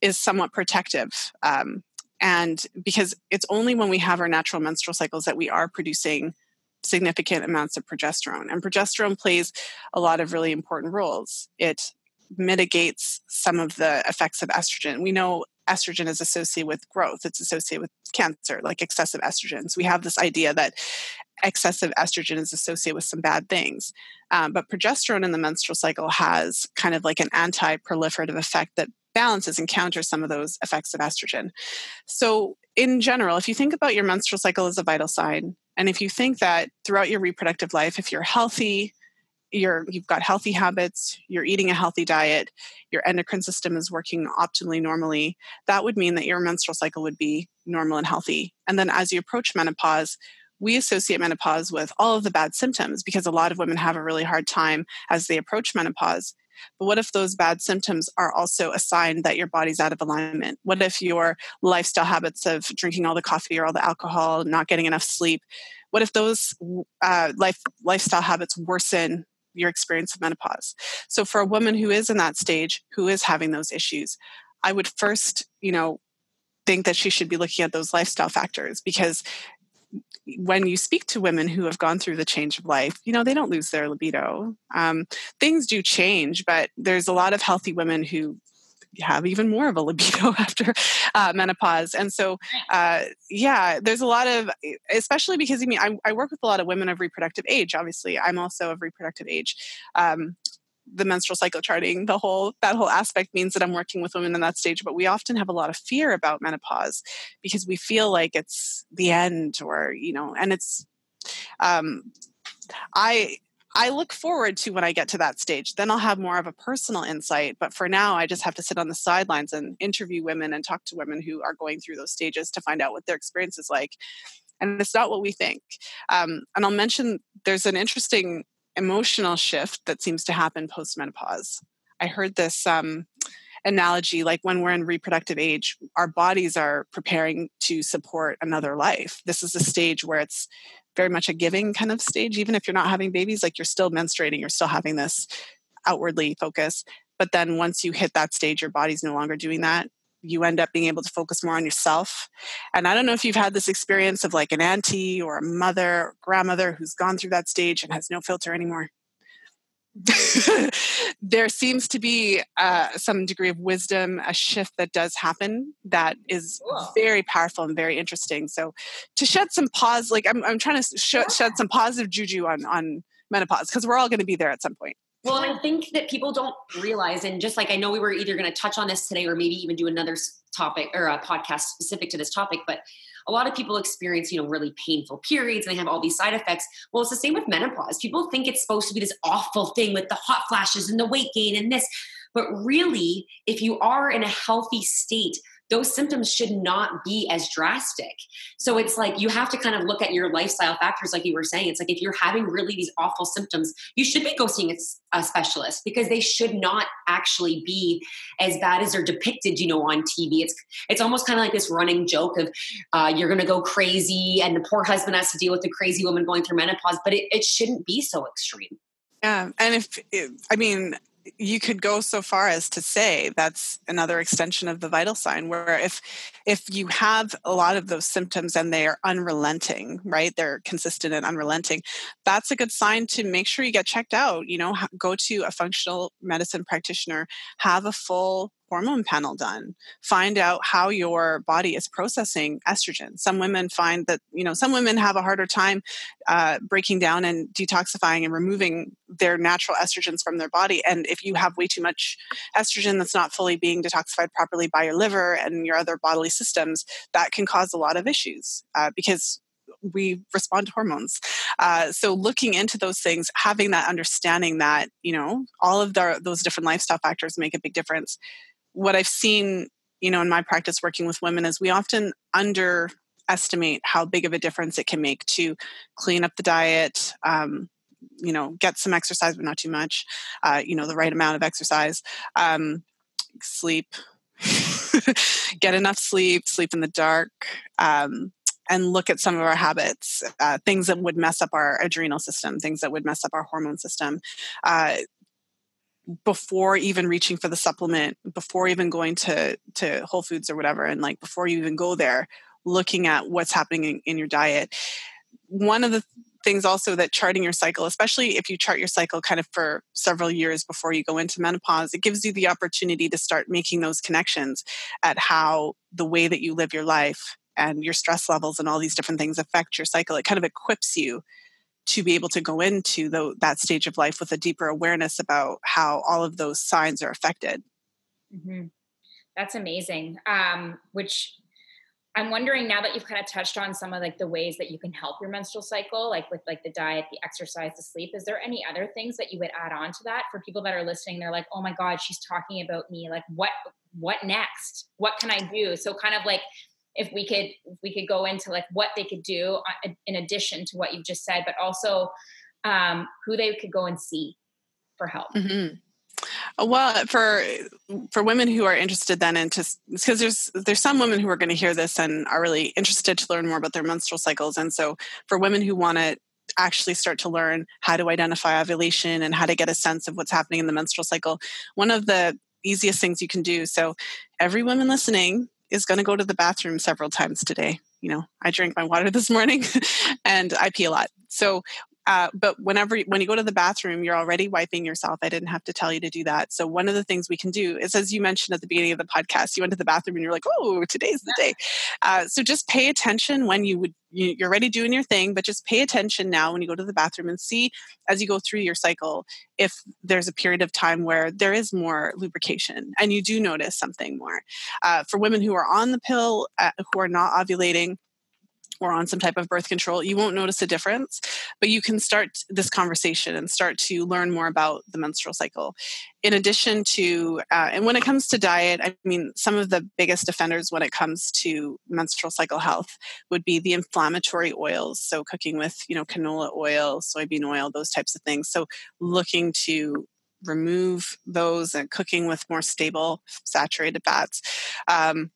is somewhat protective. Um, and because it's only when we have our natural menstrual cycles that we are producing significant amounts of progesterone. And progesterone plays a lot of really important roles. It mitigates some of the effects of estrogen. We know estrogen is associated with growth, it's associated with cancer, like excessive estrogens. We have this idea that excessive estrogen is associated with some bad things. Um, but progesterone in the menstrual cycle has kind of like an anti proliferative effect that balances and counters some of those effects of estrogen. So, in general, if you think about your menstrual cycle as a vital sign, and if you think that throughout your reproductive life, if you're healthy, you're you've got healthy habits you're eating a healthy diet your endocrine system is working optimally normally that would mean that your menstrual cycle would be normal and healthy and then as you approach menopause we associate menopause with all of the bad symptoms because a lot of women have a really hard time as they approach menopause but what if those bad symptoms are also a sign that your body's out of alignment? What if your lifestyle habits of drinking all the coffee or all the alcohol, not getting enough sleep, what if those uh, life lifestyle habits worsen your experience of menopause. So for a woman who is in that stage, who is having those issues, I would first, you know, think that she should be looking at those lifestyle factors because when you speak to women who have gone through the change of life, you know, they don't lose their libido. Um, things do change, but there's a lot of healthy women who have even more of a libido after uh, menopause. And so, uh, yeah, there's a lot of, especially because I mean, I, I, work with a lot of women of reproductive age. Obviously, I'm also of reproductive age. Um, the menstrual cycle charting, the whole that whole aspect means that I'm working with women in that stage. But we often have a lot of fear about menopause because we feel like it's the end, or you know, and it's. Um, I I look forward to when I get to that stage. Then I'll have more of a personal insight. But for now, I just have to sit on the sidelines and interview women and talk to women who are going through those stages to find out what their experience is like. And it's not what we think. Um, and I'll mention there's an interesting emotional shift that seems to happen post menopause. I heard this um, analogy like when we're in reproductive age, our bodies are preparing to support another life. This is a stage where it's very much a giving kind of stage. Even if you're not having babies, like you're still menstruating, you're still having this outwardly focus. But then once you hit that stage, your body's no longer doing that. You end up being able to focus more on yourself. And I don't know if you've had this experience of like an auntie or a mother or grandmother who's gone through that stage and has no filter anymore. there seems to be uh, some degree of wisdom, a shift that does happen that is cool. very powerful and very interesting. So, to shed some pause, like I'm, I'm trying to sh- yeah. shed some positive juju on on menopause because we're all going to be there at some point. Well, I think that people don't realize, and just like I know we were either going to touch on this today or maybe even do another topic or a podcast specific to this topic, but a lot of people experience, you know, really painful periods and they have all these side effects. Well, it's the same with menopause. People think it's supposed to be this awful thing with the hot flashes and the weight gain and this. But really, if you are in a healthy state, those symptoms should not be as drastic. So it's like you have to kind of look at your lifestyle factors, like you were saying. It's like if you're having really these awful symptoms, you should be go seeing a, specialist because they should not actually be as bad as they're depicted, you know, on TV. It's it's almost kind of like this running joke of uh, you're going to go crazy, and the poor husband has to deal with the crazy woman going through menopause. But it, it shouldn't be so extreme. Yeah, and if I mean, you could go so far as to say that's another extension of the vital sign where if if you have a lot of those symptoms and they are unrelenting right they're consistent and unrelenting that's a good sign to make sure you get checked out. You know go to a functional medicine practitioner have a full hormone panel done find out how your body is processing estrogen some women find that you know some women have a harder time uh, breaking down and detoxifying and removing their natural estrogens from their body and if you have way too much estrogen that's not fully being detoxified properly by your liver and your other bodily systems that can cause a lot of issues uh, because we respond to hormones. Uh, so looking into those things, having that understanding that you know all of the, those different lifestyle factors make a big difference. What I've seen, you know, in my practice working with women is we often underestimate how big of a difference it can make to clean up the diet. Um, you know, get some exercise, but not too much. Uh, you know, the right amount of exercise. Um, sleep, get enough sleep, sleep in the dark, um, and look at some of our habits, uh, things that would mess up our adrenal system, things that would mess up our hormone system. Uh, before even reaching for the supplement, before even going to to Whole Foods or whatever, and like before you even go there, looking at what's happening in, in your diet. One of the things also that charting your cycle, especially if you chart your cycle kind of for several years before you go into menopause, it gives you the opportunity to start making those connections at how the way that you live your life and your stress levels and all these different things affect your cycle. It kind of equips you to be able to go into the, that stage of life with a deeper awareness about how all of those signs are affected. Mm-hmm. That's amazing. Um, which I'm wondering now that you've kind of touched on some of like the ways that you can help your menstrual cycle, like with like the diet, the exercise, the sleep. Is there any other things that you would add on to that for people that are listening? They're like, oh my God, she's talking about me. Like what what next? What can I do? So kind of like if we could if we could go into like what they could do uh, in addition to what you've just said, but also um, who they could go and see for help. Mm-hmm. Well, for for women who are interested then into because there's there's some women who are going to hear this and are really interested to learn more about their menstrual cycles, and so for women who want to actually start to learn how to identify ovulation and how to get a sense of what's happening in the menstrual cycle, one of the easiest things you can do. So, every woman listening is going to go to the bathroom several times today. You know, I drank my water this morning and I pee a lot. So uh, but whenever when you go to the bathroom, you're already wiping yourself. I didn't have to tell you to do that. So one of the things we can do is, as you mentioned at the beginning of the podcast, you went to the bathroom and you're like, "Oh, today's the day." Uh, so just pay attention when you would you're already doing your thing, but just pay attention now when you go to the bathroom and see as you go through your cycle if there's a period of time where there is more lubrication and you do notice something more. Uh, for women who are on the pill, uh, who are not ovulating or on some type of birth control, you won't notice a difference, but you can start this conversation and start to learn more about the menstrual cycle. In addition to, uh, and when it comes to diet, I mean, some of the biggest offenders when it comes to menstrual cycle health would be the inflammatory oils. So, cooking with, you know, canola oil, soybean oil, those types of things. So, looking to remove those and cooking with more stable saturated fats. Um,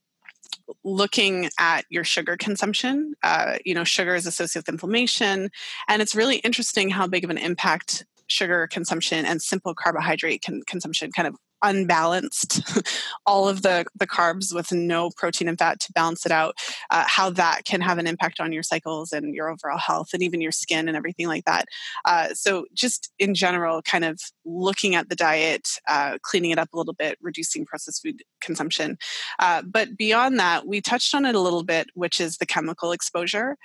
looking at your sugar consumption. Uh, you know, sugar is associated with inflammation, and it's really interesting how big of an impact sugar consumption and simple carbohydrate con- consumption kind of unbalanced all of the the carbs with no protein and fat to balance it out uh, how that can have an impact on your cycles and your overall health and even your skin and everything like that. Uh, so just in general kind of looking at the diet uh, cleaning it up a little bit reducing processed food consumption. Uh, but beyond that we touched on it a little bit which is the chemical exposure.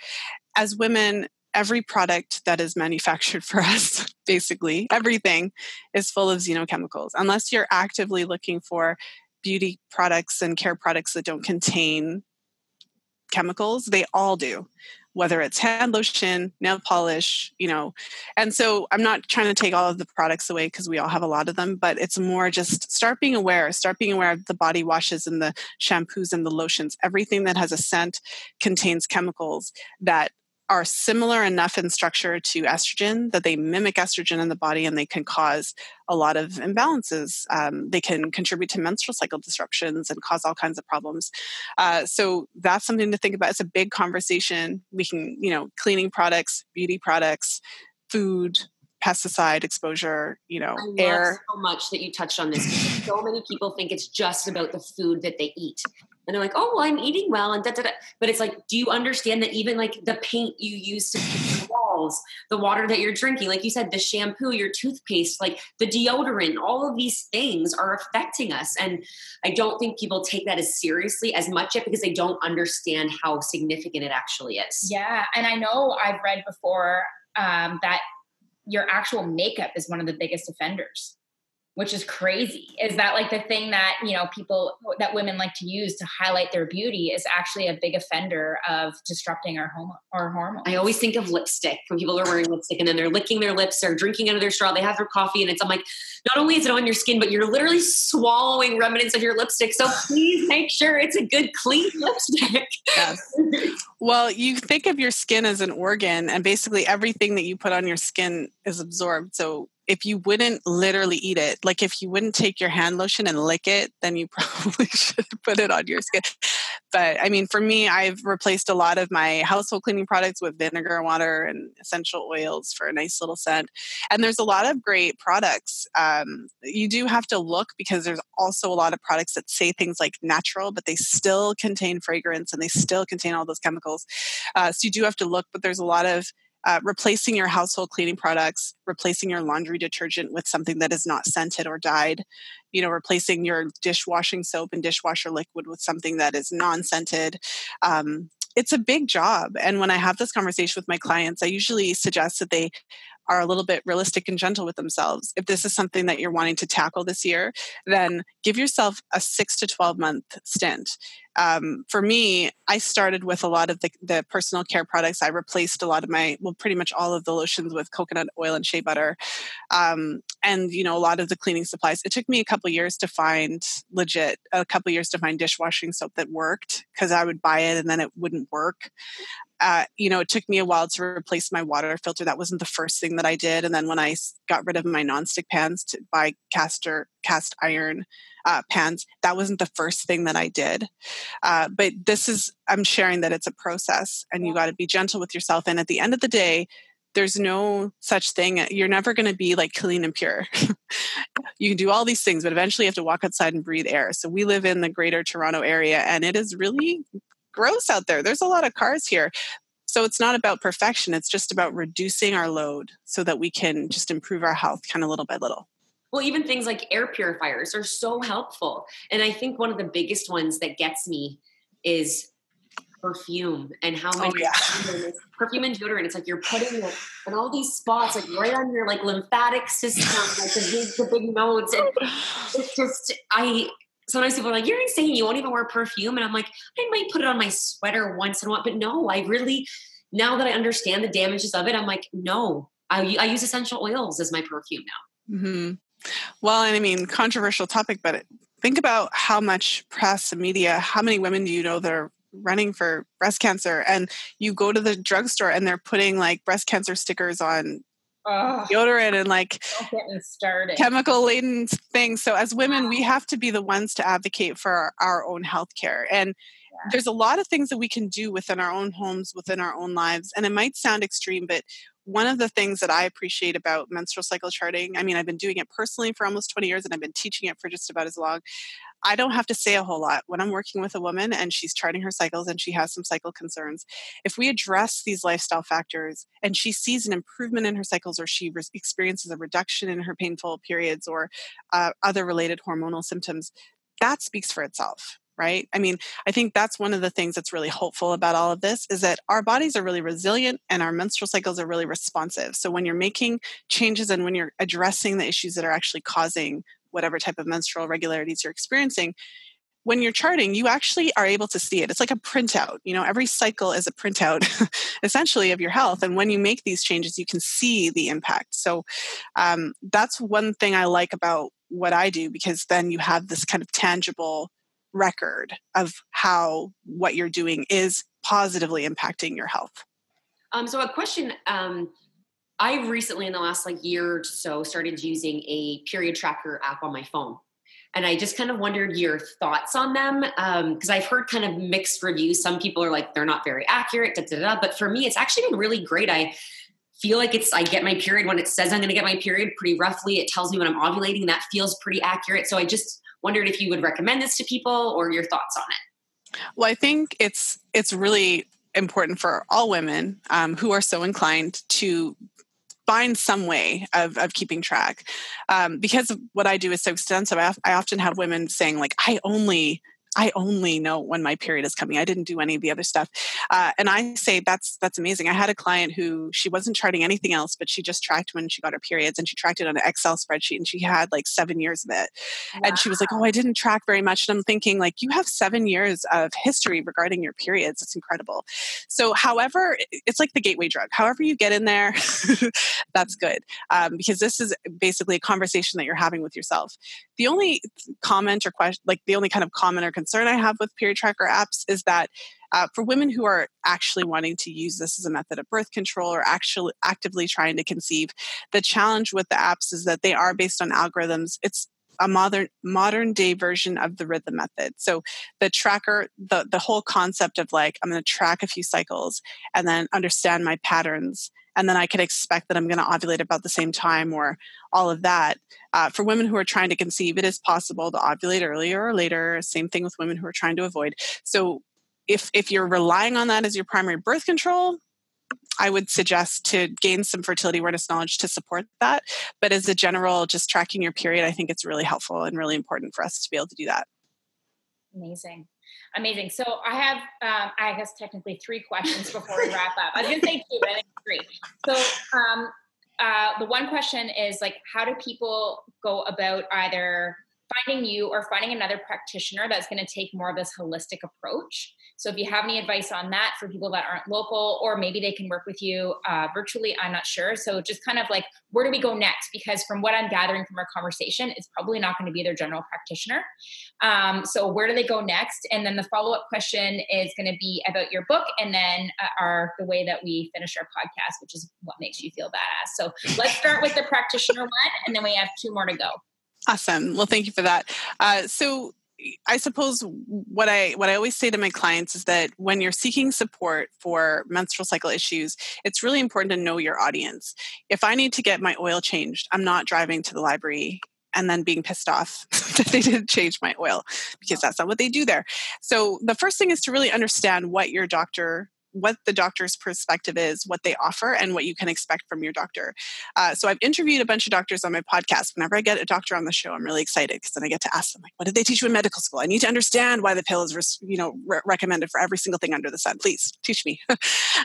As women every product that is manufactured for us, basically, everything is full of xenochemicals. Unless you're actively looking for beauty products and care products that don't contain chemicals, they all do. Whether it's hand lotion, nail polish, you know. And so I'm not trying to take all of the products away because we all have a lot of them, but it's more just start being aware, start being aware of the body washes and the shampoos and the lotions. Everything that has a scent contains chemicals that are similar enough in structure to estrogen that they mimic estrogen in the body and they can cause a lot of imbalances. Um, they can contribute to menstrual cycle disruptions and cause all kinds of problems. Uh, so that's something to think about. It's a big conversation. We can, you know, cleaning products, beauty products, food, pesticide exposure, you know, air. so much that you touched on this. Because so many people think it's just about the food that they eat and they're like, oh, well, I'm eating well, and da da da. But it's like, do you understand that even like the paint you use to paint the walls, the water that you're drinking, like you said, the shampoo, your toothpaste, like the deodorant, all of these things are affecting us. And I don't think people take that as seriously as much yet because they don't understand how significant it actually is. Yeah, and I know I've read before um, that your actual makeup is one of the biggest offenders which is crazy. Is that like the thing that, you know, people that women like to use to highlight their beauty is actually a big offender of disrupting our home our hormones. I always think of lipstick when people are wearing lipstick and then they're licking their lips or drinking out of their straw. They have their coffee and it's I'm like, not only is it on your skin, but you're literally swallowing remnants of your lipstick. So please make sure it's a good clean lipstick. Yes. Well, you think of your skin as an organ, and basically everything that you put on your skin is absorbed. So if you wouldn't literally eat it, like if you wouldn't take your hand lotion and lick it, then you probably should put it on your skin. But I mean, for me, I've replaced a lot of my household cleaning products with vinegar water and essential oils for a nice little scent. And there's a lot of great products. Um, you do have to look because there's also a lot of products that say things like natural, but they still contain fragrance and they still contain all those chemicals. Uh, so you do have to look, but there's a lot of uh, replacing your household cleaning products, replacing your laundry detergent with something that is not scented or dyed, you know, replacing your dishwashing soap and dishwasher liquid with something that is non scented. Um, it's a big job. And when I have this conversation with my clients, I usually suggest that they are a little bit realistic and gentle with themselves. If this is something that you're wanting to tackle this year, then give yourself a six to 12 month stint. Um, for me, I started with a lot of the, the, personal care products. I replaced a lot of my, well, pretty much all of the lotions with coconut oil and shea butter. Um, and, you know, a lot of the cleaning supplies. It took me a couple years to find legit, a couple years to find dishwashing soap that worked because I would buy it and then it wouldn't work uh, you know, it took me a while to replace my water filter. That wasn't the first thing that I did. And then when I got rid of my nonstick pans to buy caster cast iron uh, pans, that wasn't the first thing that I did. Uh, but this is, I'm sharing that it's a process, and you got to be gentle with yourself. And at the end of the day, there's no such thing. You're never going to be like clean and pure. you can do all these things, but eventually you have to walk outside and breathe air. So we live in the greater Toronto area, and it is really gross out there. There's a lot of cars here. So it's not about perfection, it's just about reducing our load so that we can just improve our health kind of little by little. Well, even things like air purifiers are so helpful. And I think one of the biggest ones that gets me is perfume and how oh, many oh, yeah. perfume and deodorant. It's like you're putting it in all these spots, like right on your like lymphatic system, like the big, the big nodes. And it's just I sometimes people are like, "You're insane! You won't even wear perfume." And I'm like, I might put it on my sweater once in a while, but no, I really now that I understand the damages of it, I'm like, no, I, I use essential oils as my perfume now. Mm-hmm. Well, and I mean, controversial topic, but think about how much press and media, how many women do you know that are running for breast cancer and you go to the drugstore and they're putting like breast cancer stickers on deodorant and like chemical laden things. So as women, we have to be the ones to advocate for our, our own health care. And yeah. there's a lot of things that we can do within our own homes, within our own lives. And it might sound extreme, but one of the things that I appreciate about menstrual cycle charting, I mean, I've been doing it personally for almost 20 years and I've been teaching it for just about as long. I don't have to say a whole lot when I'm working with a woman and she's charting her cycles and she has some cycle concerns. If we address these lifestyle factors and she sees an improvement in her cycles or she re- experiences a reduction in her painful periods or uh, other related hormonal symptoms, that speaks for itself right i mean i think that's one of the things that's really hopeful about all of this is that our bodies are really resilient and our menstrual cycles are really responsive so when you're making changes and when you're addressing the issues that are actually causing whatever type of menstrual irregularities you're experiencing when you're charting you actually are able to see it. It's like a printout you know every cycle is a printout essentially of your health and when you make these changes you can see the impact. So um, that's one thing i like about what i do because then you have this kind of tangible record of how what you're doing is positively impacting your health. Um, so a question um, I recently, in the last like year or so, started using a period tracker app on my phone. And I just kind of wondered your thoughts on them because um, I've heard kind of mixed reviews. Some people are like, they're not very accurate, da, da, da. but for me, it's actually been really great. I feel like it's, I get my period when it says I'm going to get my period pretty roughly. It tells me when I'm ovulating. That feels pretty accurate. So I just wondered if you would recommend this to people or your thoughts on it. Well, I think it's it's really important for all women um, who are so inclined to find some way of, of keeping track. Um, because what i do is so extensive I, I often have women saying like i only I only know when my period is coming. I didn't do any of the other stuff. Uh, and I say that's that's amazing. I had a client who she wasn't charting anything else, but she just tracked when she got her periods and she tracked it on an Excel spreadsheet and she had like seven years of it. Wow. And she was like, Oh, I didn't track very much. And I'm thinking, like, you have seven years of history regarding your periods. It's incredible. So, however, it's like the gateway drug. However, you get in there, that's good. Um, because this is basically a conversation that you're having with yourself. The only comment or question, like the only kind of comment or concern I have with period tracker apps is that uh, for women who are actually wanting to use this as a method of birth control or actually actively trying to conceive, the challenge with the apps is that they are based on algorithms. It's a modern modern day version of the rhythm method. So the tracker, the the whole concept of like I'm going to track a few cycles and then understand my patterns and then I could expect that I'm going to ovulate about the same time or all of that. Uh, for women who are trying to conceive, it is possible to ovulate earlier or later. Same thing with women who are trying to avoid. So if if you're relying on that as your primary birth control, I would suggest to gain some fertility awareness knowledge to support that. But as a general, just tracking your period, I think it's really helpful and really important for us to be able to do that. Amazing. Amazing. So I have, um, I guess, technically three questions before we wrap up. I was going to say two, but I think three. So um, uh, the one question is like, how do people go about either finding you or finding another practitioner that's going to take more of this holistic approach? So if you have any advice on that for people that aren't local, or maybe they can work with you uh, virtually, I'm not sure. So just kind of like, where do we go next? Because from what I'm gathering from our conversation, it's probably not going to be their general practitioner. Um, so where do they go next? And then the follow up question is going to be about your book, and then uh, our the way that we finish our podcast, which is what makes you feel badass. So let's start with the practitioner one, and then we have two more to go. Awesome. Well, thank you for that. Uh, so I suppose what I what I always say to my clients is that when you're seeking support for menstrual cycle issues, it's really important to know your audience. If I need to get my oil changed, I'm not driving to the library and then being pissed off that they didn't change my oil because that's not what they do there. So the first thing is to really understand what your doctor what the doctor's perspective is, what they offer, and what you can expect from your doctor. Uh, so I've interviewed a bunch of doctors on my podcast. Whenever I get a doctor on the show, I'm really excited because then I get to ask them, like, what did they teach you in medical school? I need to understand why the pill is, you know, re- recommended for every single thing under the sun. Please teach me.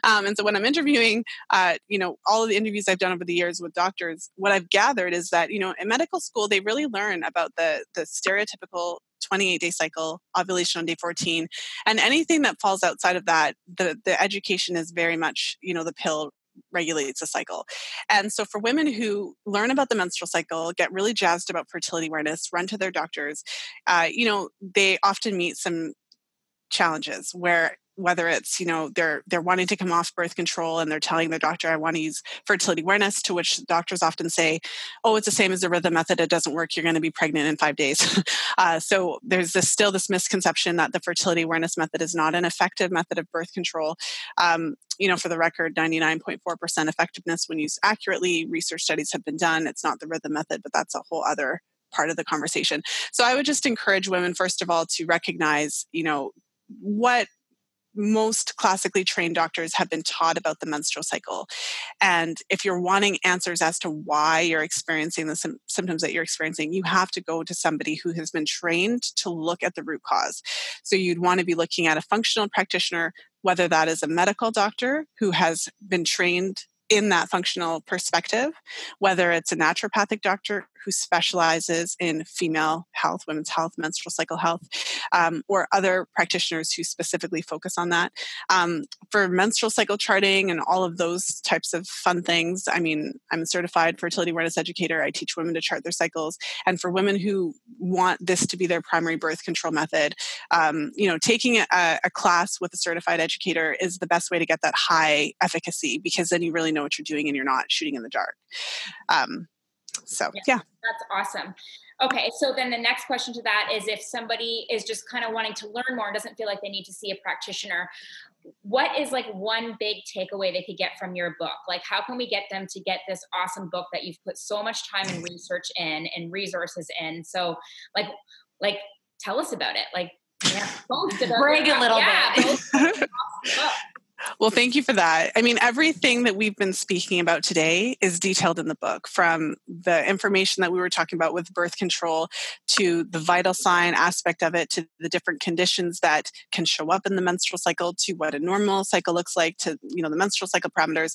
um, and so when I'm interviewing, uh, you know, all of the interviews I've done over the years with doctors, what I've gathered is that, you know, in medical school, they really learn about the the stereotypical 28 day cycle, ovulation on day 14. And anything that falls outside of that, the, the education is very much, you know, the pill regulates the cycle. And so for women who learn about the menstrual cycle, get really jazzed about fertility awareness, run to their doctors, uh, you know, they often meet some challenges where whether it's you know they're they're wanting to come off birth control and they're telling their doctor i want to use fertility awareness to which doctors often say oh it's the same as the rhythm method. It doesn't work. You're going to be pregnant in five days. Uh, so there's this, still this misconception that the fertility awareness method is not an effective method of birth control. Um, you know for the record 99.4% effectiveness when used accurately. Research studies have been done. It's not the rhythm method but that's a whole other part of the conversation. So i would just encourage women first of all to recognize you know what most classically trained doctors have been taught about the menstrual cycle. And if you're wanting answers as to why you're experiencing the sim- symptoms that you're experiencing, you have to go to somebody who has been trained to look at the root cause. So you'd want to be looking at a functional practitioner, whether that is a medical doctor who has been trained in that functional perspective, whether it's a naturopathic doctor who specializes in female health, women's health, menstrual cycle health, um, or other practitioners who specifically focus on that. Um, for menstrual cycle charting and all of those types of fun things, I mean, I'm a certified fertility awareness educator. I teach women to chart their cycles. And for women who want this to be their primary birth control method, um, you know, taking a, a class with a certified educator is the best way to get that high efficacy because then you really know what you're doing and you're not shooting in the dark. Um, so yeah, yeah. That's awesome. Okay, so then the next question to that is if somebody is just kind of wanting to learn more and doesn't feel like they need to see a practitioner, what is like one big takeaway they could get from your book? Like, how can we get them to get this awesome book that you've put so much time and research in and resources in? So, like, like, tell us about it. Like, yeah, Brag a little yeah, bit. Well, thank you for that. I mean, everything that we've been speaking about today is detailed in the book from the information that we were talking about with birth control to the vital sign aspect of it to the different conditions that can show up in the menstrual cycle to what a normal cycle looks like to, you know, the menstrual cycle parameters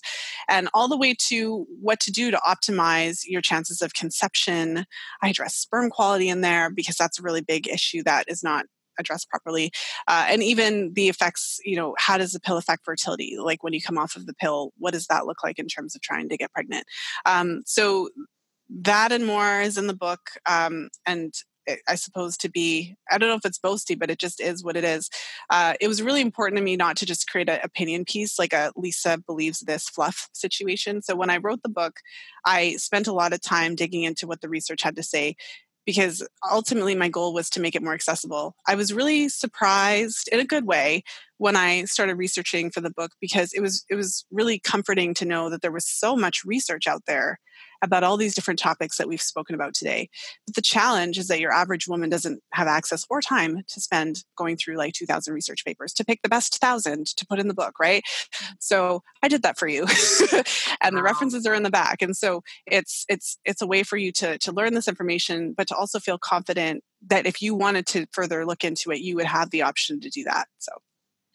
and all the way to what to do to optimize your chances of conception. I address sperm quality in there because that's a really big issue that is not addressed properly uh, and even the effects you know how does the pill affect fertility like when you come off of the pill what does that look like in terms of trying to get pregnant um, so that and more is in the book um, and I suppose to be, I don't know if it's boasty, but it just is what it is. Uh, it was really important to me not to just create an opinion piece like a Lisa believes this fluff situation. So when I wrote the book, I spent a lot of time digging into what the research had to say because ultimately my goal was to make it more accessible. I was really surprised in a good way when I started researching for the book because it was it was really comforting to know that there was so much research out there about all these different topics that we've spoken about today. But the challenge is that your average woman doesn't have access or time to spend going through like 2000 research papers to pick the best 1000 to put in the book, right? So I did that for you. and wow. the references are in the back. And so it's it's it's a way for you to to learn this information but to also feel confident that if you wanted to further look into it, you would have the option to do that. So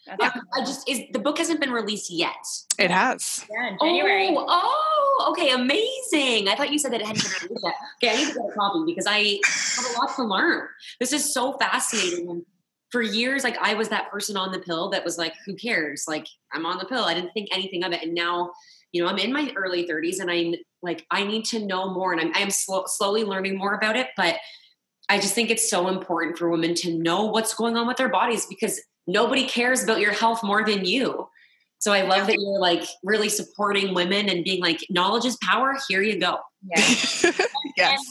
yeah, I just is the book hasn't been released yet. It has. Yeah, in January. Oh, oh, okay, amazing. I thought you said that it hadn't been released yet. Okay, I need to get a copy because I have a lot to learn. This is so fascinating. And for years, like I was that person on the pill that was like, who cares? Like I'm on the pill. I didn't think anything of it. And now, you know, I'm in my early 30s and I'm like, I need to know more and I'm I'm slow, slowly learning more about it. But I just think it's so important for women to know what's going on with their bodies because nobody cares about your health more than you. So I love that you're like really supporting women and being like, knowledge is power. Here you go. Yeah. yes. And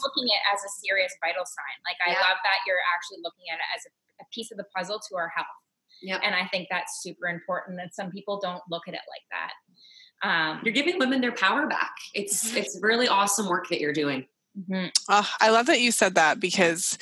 looking at it as a serious vital sign. Like I yeah. love that you're actually looking at it as a, a piece of the puzzle to our health. Yeah. And I think that's super important. And some people don't look at it like that. Um, you're giving women their power back. It's mm-hmm. it's really awesome work that you're doing. Mm-hmm. Oh, I love that you said that because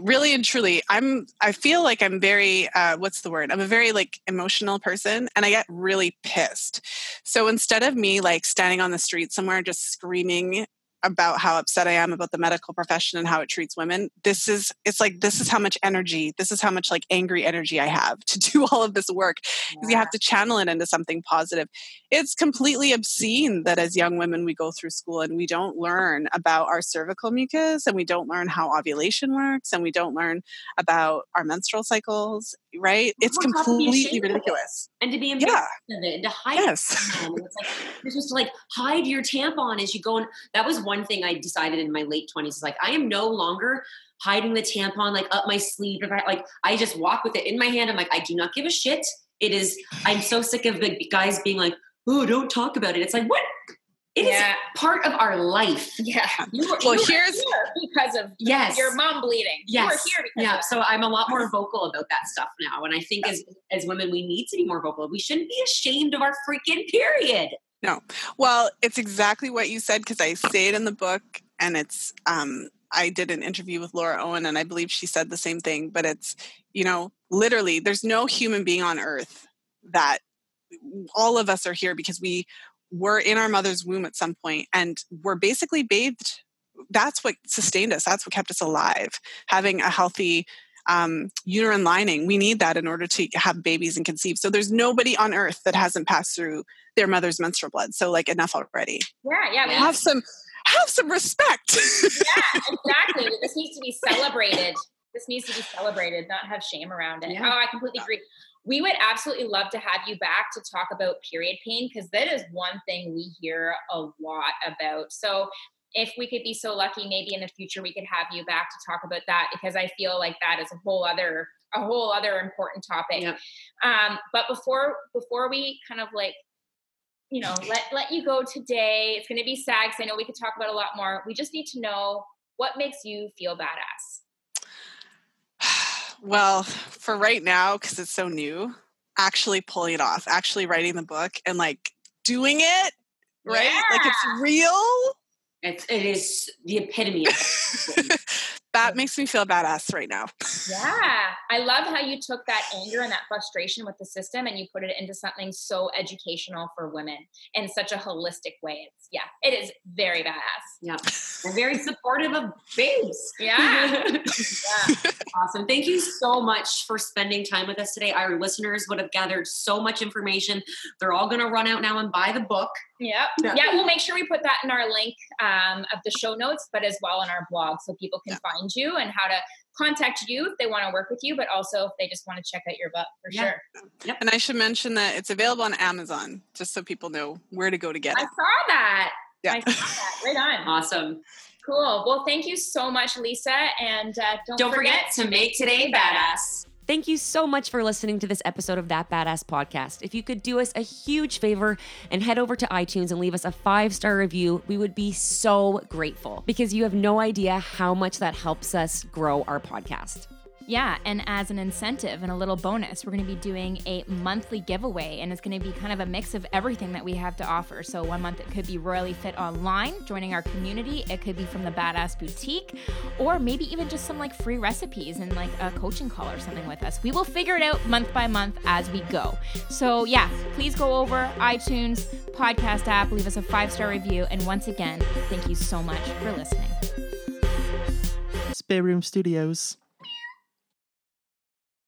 really and truly, I'm, I feel like I'm very, uh, what's the word? I'm a very like emotional person and I get really pissed. So instead of me like standing on the street somewhere just screaming about how upset I am about the medical profession and how it treats women. This is it's like this is how much energy, this is how much like angry energy I have to do all of this work yeah. you have to channel it into something positive. It's completely obscene that as young women we go through school and we don't learn about our cervical mucus and we don't learn how ovulation works and we don't learn about our menstrual cycles right? It's completely ridiculous. And to be embarrassed yeah. of it and to hide yes. it. It's like you're supposed to like hide your tampon as you go. And that was one thing I decided in my late 20s is like I am no longer hiding the tampon like up my sleeve. If I like I just walk with it in my hand. I'm like, I do not give a shit. It is I'm so sick of the guys being like, oh, don't talk about it. It's like, what it yeah. is part of our life. Yeah. You were, well, you here's because of yes. your mom bleeding. Yes. yeah. So I'm a lot more vocal about that stuff now. And I think as as women, we need to be more vocal. We shouldn't be ashamed of our freaking period. No. Well, it's exactly what you said because I say it in the book and it's um I did an interview with Lara Owen and I believe she said the same thing, but it's, you know, literally there's no human being on earth that all of us are here because we were in our mother's womb at some point and we're basically bathed. That's what sustained us. That's what kept us alive. Having a healthy um, uterine lining. We need that in order to have babies and conceive. So there's nobody on earth that hasn't passed through their mother's menstrual blood. So like enough already. Yeah yeah we have some have some respect. Yeah exactly. This needs to be celebrated. This needs to be celebrated. Not have shame around it. Yeah. oh i completely agree. We would absolutely love to have you back to talk about period pain because that is one thing we hear a lot about. So if we could be so lucky maybe in the future we could have you back to talk about that because i feel like that is a whole other a whole other important topic um, but before before we kind of like you know let let you go today it's going to be sad because i know we could talk about a lot more we just need to know what makes you feel badass well, for right now, because it's so new, actually pulling it off, actually writing the book and like doing it, right? Yeah. Like it's real. It's, it is the epitome of that makes me feel badass right now. Yeah. I love how you took that anger and that frustration with the system and you put it into something so educational for women in such a holistic way. It's yeah, it is very badass. Yeah. I'm very supportive of babes. Yeah. yeah. Awesome. Thank you so much for spending time with us today. Our listeners would have gathered so much information. They're all going to run out now and buy the book. Yep. Yeah. yeah, we'll make sure we put that in our link um, of the show notes, but as well in our blog so people can yeah. find you and how to contact you if they want to work with you, but also if they just want to check out your book for yeah. sure. Yep. And I should mention that it's available on Amazon, just so people know where to go to get it. I saw that. Yeah. I saw that. Right on. Awesome. Cool. Well, thank you so much, Lisa. And uh, don't, don't forget, forget, to make today badass. Thank you so much for listening to this episode of That Badass Podcast. If you could do us a huge favor and head over to iTunes and leave us a five star review, we would be so grateful because you have no idea how much that helps us grow our podcast. Yeah, and as an incentive and a little bonus, we're going to be doing a monthly giveaway, and it's going to be kind of a mix of everything that we have to offer. So, one month it could be Royally Fit Online, joining our community. It could be from the Badass Boutique, or maybe even just some like free recipes and like a coaching call or something with us. We will figure it out month by month as we go. So, yeah, please go over iTunes, podcast app, leave us a five star review. And once again, thank you so much for listening. Spare Room Studios.